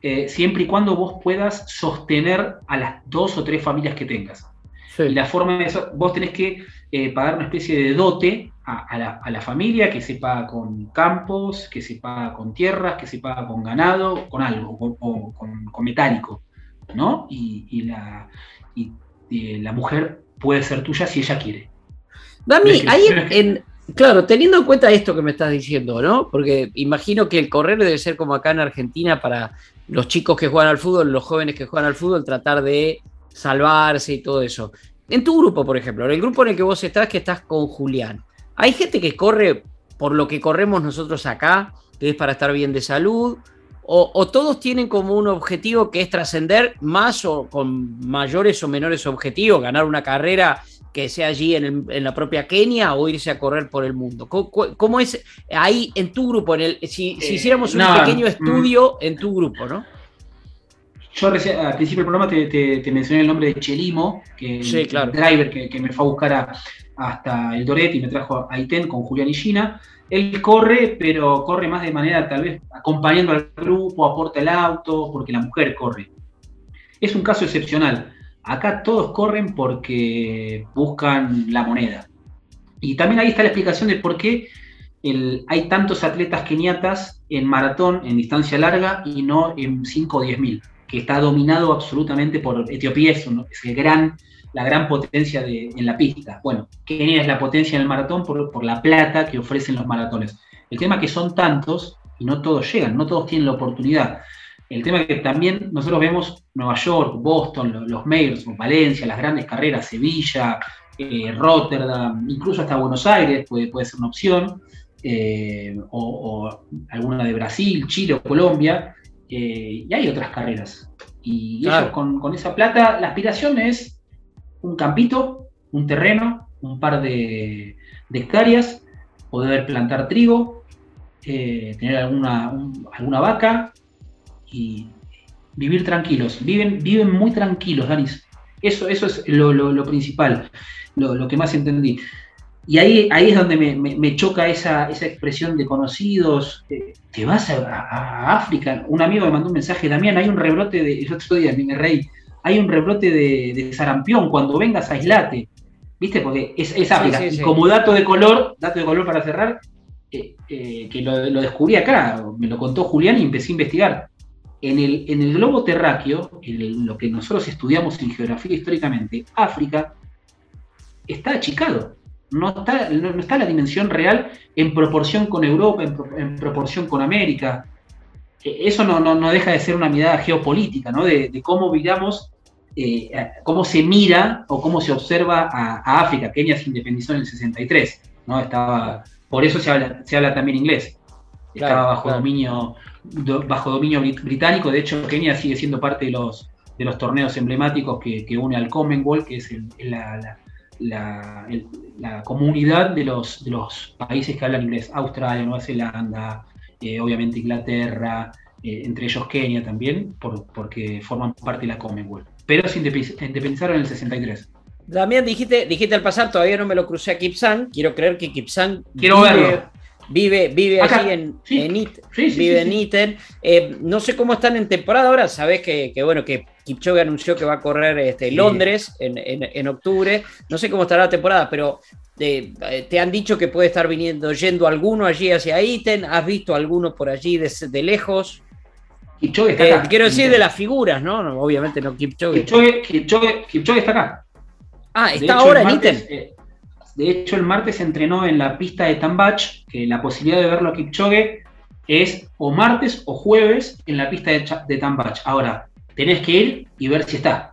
eh, siempre y cuando vos puedas sostener a las dos o tres familias que tengas. sí. Y la forma de eso, vos tenés que eh, pagar una especie de dote a, a la, a la familia que se paga con campos, que se paga con tierras, que se paga con ganado, con algo, o, o con, con metálico, ¿no? Y, y la, y, eh, la mujer puede ser tuya si ella quiere. Dami, ahí en, claro, teniendo en cuenta esto que me estás diciendo, ¿no? Porque imagino que el correr debe ser como acá en Argentina para los chicos que juegan al fútbol, los jóvenes que juegan al fútbol, tratar de salvarse y todo eso. En tu grupo, por ejemplo, en el grupo en el que vos estás, que estás con Julián, ¿hay gente que corre por lo que corremos nosotros acá, que es para estar bien de salud? O, o todos tienen como un objetivo que es trascender más o con mayores o menores objetivos, ganar una carrera que sea allí en, el- en la propia Kenia o irse a correr por el mundo? ¿Cómo, es ahí en tu grupo? En el, si, si Eh, hiciéramos un no, pequeño mm. estudio en tu grupo, ¿no? Yo recién, al principio del programa te, te- te mencioné el nombre de Chelimo, que Sí, el claro. driver que, que me fue a buscar a- hasta el Doret y me trajo a Iten con Julián y Gina. Él corre, pero corre más de manera tal vez acompañando al grupo, aporta el auto, porque la mujer corre. Es un caso excepcional. Acá todos corren porque buscan la moneda. Y también ahí está la explicación de por qué hay tantos atletas keniatas en maratón, en distancia larga, y no en 5 o 10 mil, que está dominado absolutamente por Etiopía, es el gran, la gran potencia de- en la pista. Bueno, Kenia es la potencia en el maratón por, por la plata que ofrecen los maratones. El tema es que son tantos y no todos llegan, no todos tienen la oportunidad. El tema es que también nosotros vemos Nueva York, Boston, lo- los Mayors, Valencia, las grandes carreras, Sevilla, eh, Rotterdam, incluso hasta Buenos Aires puede, puede ser una opción, eh, o, o alguna de Brasil, Chile o Colombia, eh, y hay otras carreras. Y Claro. ellos con, con esa plata, la aspiración es un campito, un terreno, un par de, de hectáreas, poder plantar trigo, eh, tener alguna, un- alguna vaca y vivir tranquilos. Viven, viven muy tranquilos, Danis. Eso, eso es lo, lo- lo principal, lo, lo que más entendí. Y ahí, ahí es donde me, me- me choca esa, esa expresión de conocidos. te vas a, África. Un amigo me mandó un mensaje, Damián, hay un rebrote de. El otro día me reí. Hay un rebrote de, de sarampión. Cuando vengas, aislate. ¿Viste? Porque es, es sí, sí. como dato de color, dato de color para cerrar, eh, eh, que lo, lo descubrí acá, me lo contó Julián y empecé a investigar. En el, en el globo terráqueo, en el- lo que nosotros estudiamos en geografía históricamente, África está achicado. No está, no, no está la dimensión real en proporción con Europa, en, pro- en proporción con América. Eh, Eso no, no- no deja de ser una mirada geopolítica, ¿no? De, de cómo miramos, eh, cómo se mira o cómo se observa a, a África. Kenia se independizó en el 63, ¿no? Estaba, por eso se habla, se habla también inglés. Estaba Claro, bajo claro. dominio do- bajo dominio brit- británico. De hecho, Kenia sigue siendo parte de los, de los torneos emblemáticos que, que une al Commonwealth, que es el- la, la- la- el- la comunidad de los, de los países que hablan inglés. Australia, Nueva Zelanda, eh, obviamente Inglaterra, eh, entre ellos Kenia también, por- porque forman parte de la Commonwealth. Pero se independiz- independizaron en el 63. También dijiste, dijiste al pasar, todavía no me lo crucé a Kipsan. Quiero creer que Kipsan Quiero vive, verlo. vive, vive Acá. allí en, Sí. en It- Sí, sí, vive en sí. Iten. Eh, no sé cómo están en temporada ahora. Sabés que, que, bueno, que Kipchoge anunció que va a correr este. Londres en, en- en octubre. No sé cómo estará la temporada, pero eh, te han dicho que puede estar viniendo, yendo alguno allí hacia Iten. ¿Has visto alguno por allí de, de lejos? Kipchoge está Eh, quiero decir de las figuras, ¿no? No, Obviamente no Kipchoge. Kipchoge, Kipchoge- Kipchoge está acá. Ah, está hecho, ahora en ítem. eh, de hecho, el martes entrenó en la pista de Tambach, que la posibilidad de verlo a Kipchoge es o martes o jueves en la pista de, de Tambach. Ahora, tenés que ir y ver si está.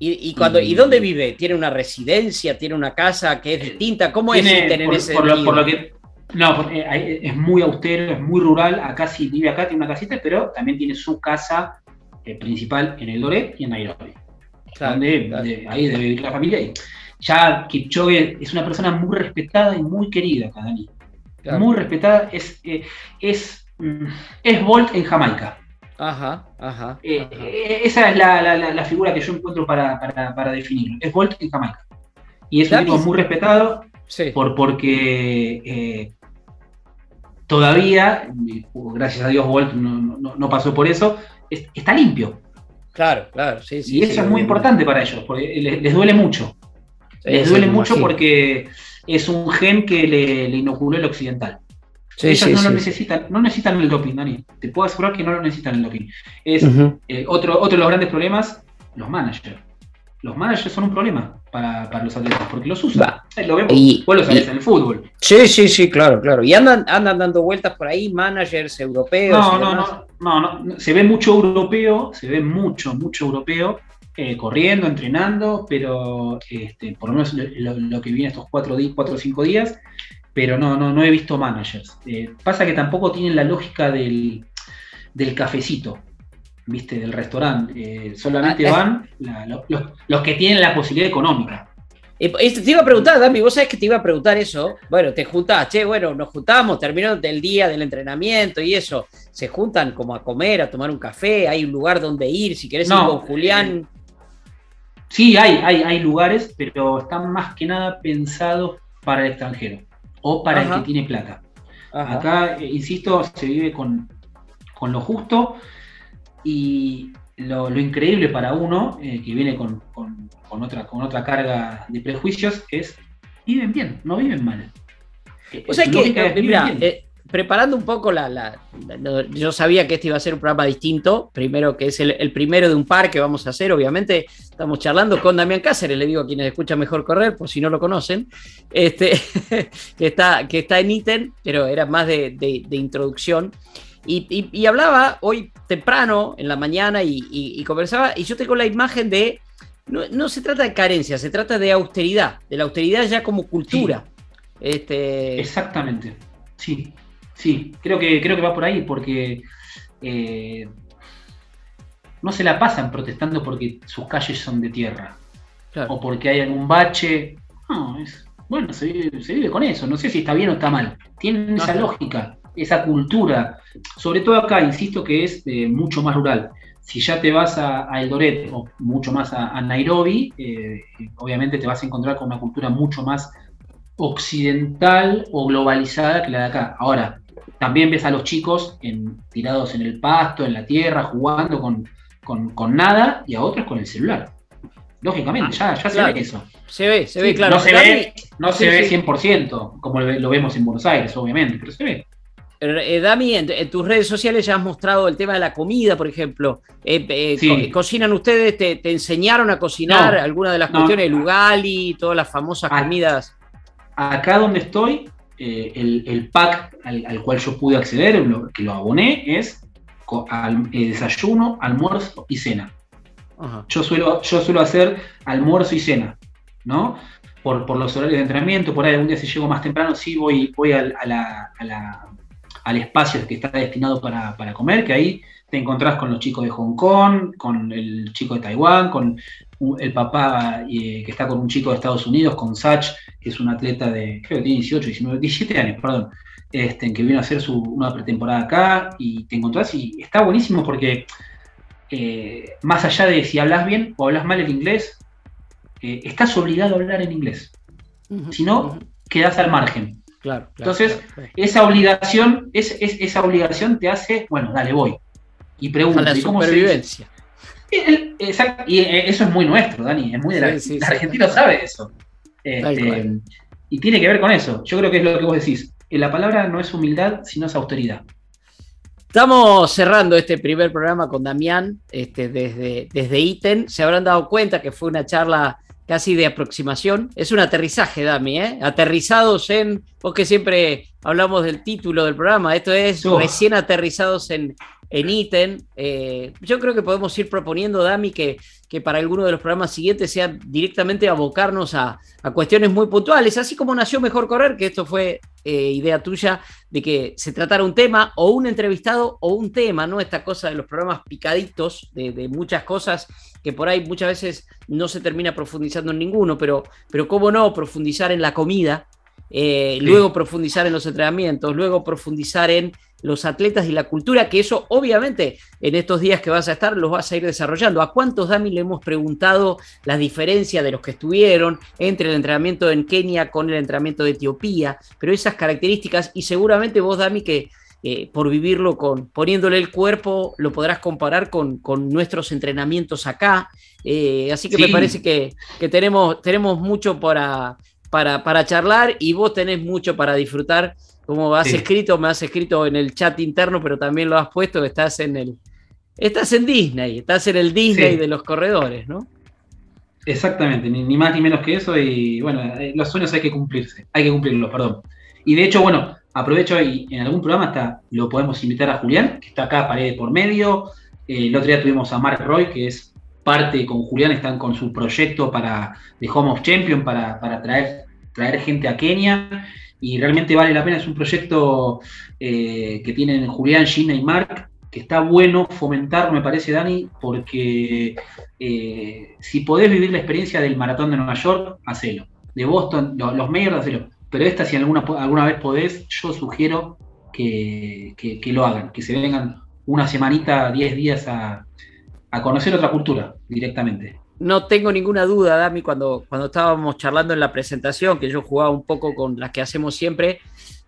¿Y, y cuando, ¿Y y- dónde vive? ¿Tiene una residencia? ¿Tiene una casa que es distinta? ¿Cómo es Tiene- en por, ese por lo, por lo que. No, por- eh, es muy austero, es muy rural. Acá sí vive acá, tiene una casita, pero también tiene su casa eh, principal en el Doret y en Nairobi. Claro, donde claro. de- ahí debe vivir la familia. Y ya Kipchoge es una persona muy respetada y muy querida acá, Dani. Claro. Muy respetada. Es, eh, es, mm, es Bolt en Jamaica. Ajá, ajá. Eh, ajá. esa es la, la- figura que yo encuentro para, para, para definirlo. Es Bolt en Jamaica. Y es un tipo muy respetado Sí. por, porque eh, todavía, eh, gracias a Dios, Bolt no, no- no pasó por eso, es- está limpio. Claro, claro, sí, sí. y eso sí, es muy importante para ellos, porque les, les duele mucho. Sí, les duele mucho imagino. porque es un gen que le, le inoculó el occidental. Sí, ellos sí, no sí, lo necesitan, no necesitan el doping, Dani. Te puedo asegurar que no lo necesitan el doping. Es eh, otro, otro de los grandes problemas, los managers. Los managers son un problema para, para los atletas, porque los usan. Va. Eh, Lo vemos, Y- vos lo sabés y- en el fútbol. Sí, sí, sí, claro, claro. Y andan, andan dando vueltas por ahí, managers europeos. No, y no, demás. no, no, no. Se ve mucho europeo, se ve mucho, mucho europeo eh, corriendo, entrenando, pero este, por lo menos lo, lo que viene estos cuatro, cuatro o cinco días, pero no, no, no he visto managers. Eh, pasa que tampoco tienen la lógica del, del cafecito, viste, del restaurante. Eh, solamente Ah, eh. van la- lo- los, los que tienen la posibilidad económica. Eh, te iba a preguntar, Dami, vos sabés que te iba a preguntar eso. Bueno, te juntás, che, bueno, nos juntamos, terminó el día del entrenamiento y eso. Se juntan como a comer, a tomar un café, hay un lugar donde ir, si querés ir No, con Julián. Sí, hay, hay, hay lugares, pero están más que nada pensados para el extranjero o para Ajá. el que tiene plata. Ajá. Acá, eh, insisto, se vive con, con lo justo y lo, lo increíble para uno, eh, que viene con, con- con otra, con otra carga de prejuicios, es viven bien, no viven mal. Eh, O sea que, eh, eh, preparando un poco la, la- la- Yo sabía que este iba a ser un programa distinto. Primero, que es el, el primero de un par que vamos a hacer. Obviamente, estamos charlando con Damián Cáceres, le digo a quienes escuchan mejor correr, por si no lo conocen. Este, que, está, que está en ítem, pero era más de, de- de introducción. Y, y- y hablaba hoy temprano, en la mañana, y, conversaba, y yo tengo la imagen de. No, no se trata de carencia, se trata de austeridad, de la austeridad ya como cultura. Este, Exactamente. Sí, sí. Creo que, creo que va por ahí, porque eh, no se la pasan protestando porque sus calles son de tierra. claro. o porque hay algún bache. No, es, bueno, se vive, se vive con eso. No sé si está bien o está mal. Tienen esa Ajá. lógica, esa cultura. Sobre todo acá, insisto que es eh, mucho más rural. Si ya te vas a, a Eldoret o mucho más a, a Nairobi, eh, obviamente te vas a encontrar con una cultura mucho más occidental o globalizada que la de acá. Ahora, también ves a los chicos en- tirados en el pasto, en la tierra, jugando con, con- con nada y a otros con el celular. Lógicamente, ya, ya se ve eso. Se ve, se Sí, ve, claro. No se ve, no sí, se ve sí. 100%, como lo, ve- lo vemos en Buenos Aires, obviamente, pero se ve. Eh, Dami, en, en tus redes sociales ya has mostrado el tema de la comida, por ejemplo. Eh, eh, Sí. co- ¿Cocinan ustedes? Te, te enseñaron a cocinar No, alguna de las no. cuestiones? El ugali, todas las famosas Ah. comidas. Acá donde estoy, el, el pack al, al cual yo pude acceder, lo- que lo aboné, es al- desayuno, almuerzo y cena. Ajá. Yo suelo, yo suelo hacer almuerzo y cena, ¿no? Por, por los horarios de entrenamiento, por ahí algún día si llego más temprano, sí voy, voy al, a la- a la- al espacio que está destinado para, para comer, que ahí te encontrás con los chicos de Hong Kong, con el chico de Taiwán, con el papá eh, que está con un chico de Estados Unidos, con Sach, que es un atleta de, creo que tiene 18, 19, 17 años, perdón, este, que vino a hacer su, una pretemporada acá, y te encontrás y está buenísimo porque eh, más allá de si hablas bien o hablas mal el inglés, eh, estás obligado a hablar en inglés. Si no, quedás al margen. Claro, claro, Entonces, claro. Esa obligación, es, es- esa obligación te hace, bueno, dale, voy. Y pregunto, A la supervivencia. Exacto, y eh, eso es muy nuestro, Dani, es muy de la, Sí, sí, el sí. argentino sabe eso. Este, y tiene que ver con eso. Yo creo que es lo que vos decís. La palabra no es humildad, sino es austeridad. Estamos cerrando este primer programa con Damián este, desde, desde ITEN. Se habrán dado cuenta que fue una charla casi de aproximación. Es un aterrizaje, Dami, ¿eh? Aterrizados en, porque siempre hablamos del título del programa, esto es recién aterrizados en, en ítem. Eh, yo creo que podemos ir proponiendo, Dami, que, que para alguno de los programas siguientes sea directamente abocarnos a, cuestiones muy puntuales, así como nació Mejor Correr, que esto fue eh, idea tuya, de que se tratara un tema o un entrevistado o un tema, ¿no? Esta cosa de los programas picaditos, de, muchas cosas que por ahí muchas veces no se termina profundizando en ninguno, pero, pero cómo no profundizar en la comida, eh, luego profundizar en los entrenamientos, luego profundizar en los atletas y la cultura, que eso obviamente en estos días que vas a estar los vas a ir desarrollando. ¿A cuántos, Dami, le hemos preguntado la diferencia de los que estuvieron entre el entrenamiento en Kenia con el entrenamiento de Etiopía? Pero esas características, y seguramente vos, Dami, que eh, por vivirlo con poniéndole el cuerpo, lo podrás comparar con, nuestros entrenamientos acá. Eh, así que me parece que, tenemos, tenemos mucho para, para, para charlar y vos tenés mucho para disfrutar como has escrito, me has escrito en el chat interno, pero también lo has puesto, estás en el. Estás en Disney, estás en el Disney de los corredores, ¿no? Exactamente, ni, más ni menos que eso. Y bueno, eh, los sueños hay que cumplirse, hay que cumplirlos, perdón. Y de hecho, bueno, aprovecho y en algún programa hasta lo podemos invitar a Julián, que está acá pared por medio. Eh, el otro día tuvimos a Mark Roy, que es parte con Julián, están con su proyecto para de Home of Champion para, para traer, traer gente a Kenia y realmente vale la pena. Es un proyecto eh, que tienen Julián, Gina y Mark, que está bueno fomentar, me parece, Dani, porque eh, si podés vivir la experiencia del maratón de Nueva York, hacelo. De Boston, los, medios, hacelo. Pero esta, si alguna, alguna vez podés, yo sugiero que, lo hagan, que se vengan una semanita, 10 días a, a conocer otra cultura directamente. No tengo ninguna duda, Dami, cuando, cuando estábamos charlando en la presentación, que yo jugaba un poco con las que hacemos siempre,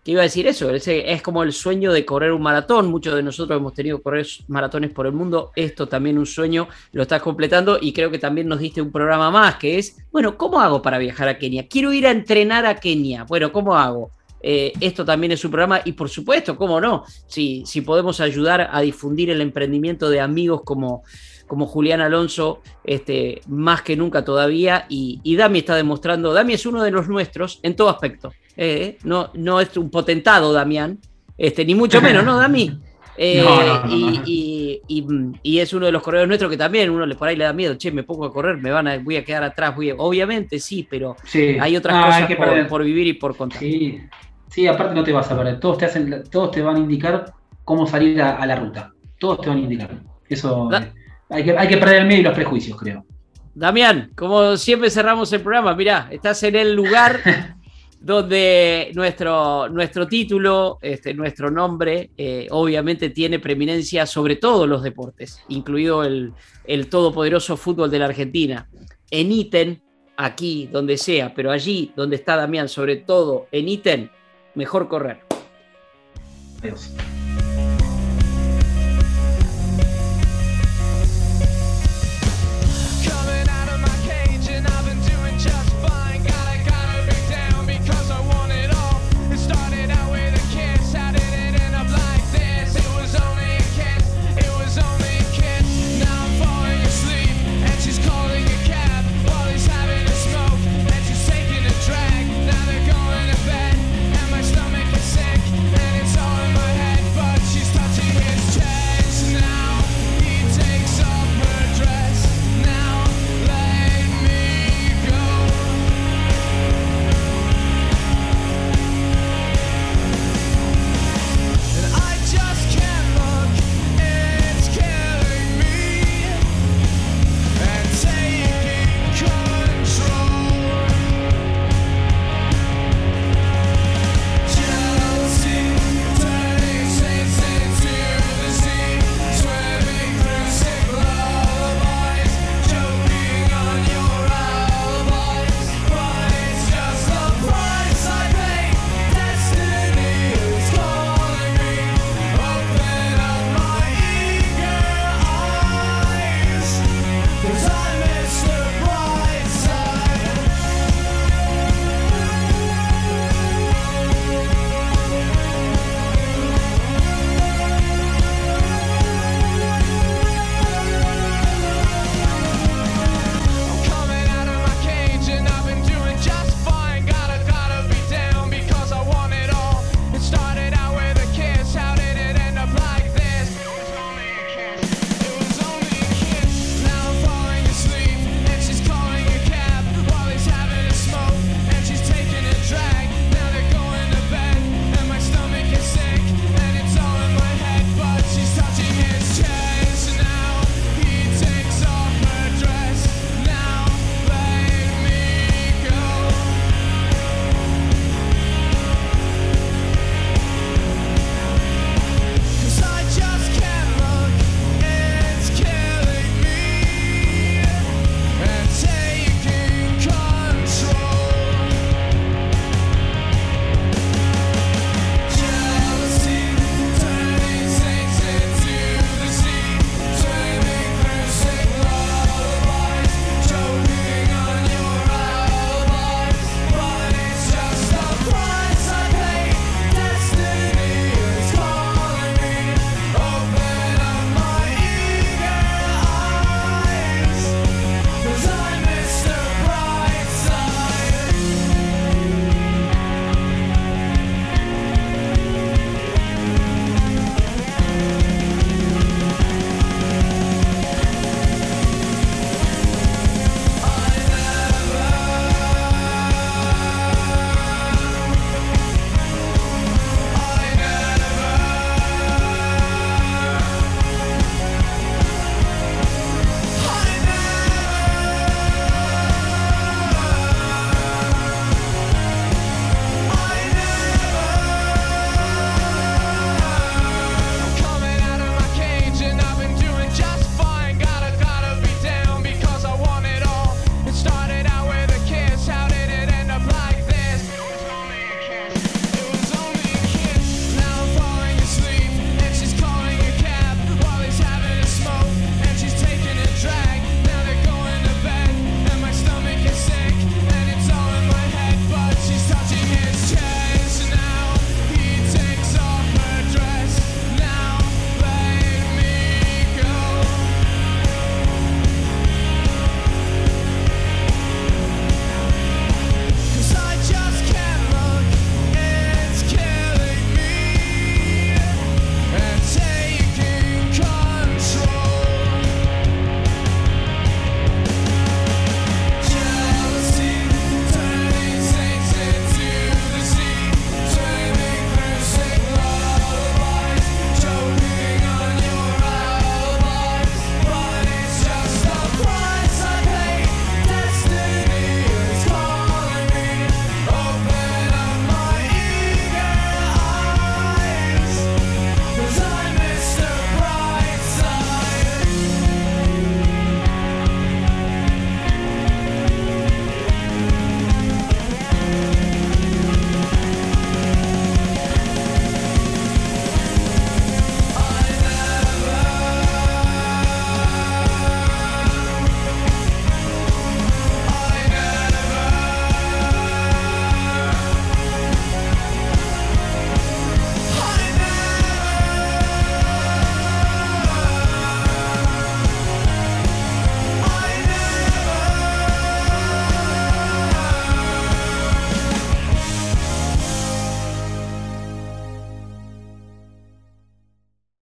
que iba a decir eso, es como el sueño de correr un maratón, muchos de nosotros hemos tenido que correr maratones por el mundo, esto también un sueño, lo estás completando y creo que también nos diste un programa más, que es, bueno, ¿cómo hago para viajar a Kenia? Quiero ir a entrenar a Kenia, bueno, ¿cómo hago? Eh, esto también es un programa y por supuesto, ¿cómo no? Si, si podemos ayudar a difundir el emprendimiento de amigos como como Julián Alonso, este, más que nunca todavía, y, Dami está demostrando, Dami es uno de los nuestros en todo aspecto, eh, no, no es un potentado Damián, este, ni mucho menos, ¿no, Dami? Eh, y, es uno de los corredores nuestros que también uno le por ahí le da miedo, che, me pongo a correr, me van a, voy a quedar atrás, voy obviamente sí, pero hay otras cosas por, vivir y por contar. Sí. aparte no te vas a perder, todos te hacen, todos te van a indicar cómo salir a, la ruta, todos te van a indicar. Eso hay que, perder el medio y los prejuicios, creo. Damián, como siempre cerramos el programa, mirá, estás en el lugar donde nuestro, nuestro título, este, nuestro nombre, eh, obviamente tiene preeminencia sobre todos los deportes, incluido el, el todopoderoso fútbol de la Argentina. En ítem, aquí, donde sea, pero allí donde está Damián, sobre todo en ítem, mejor correr. Adiós.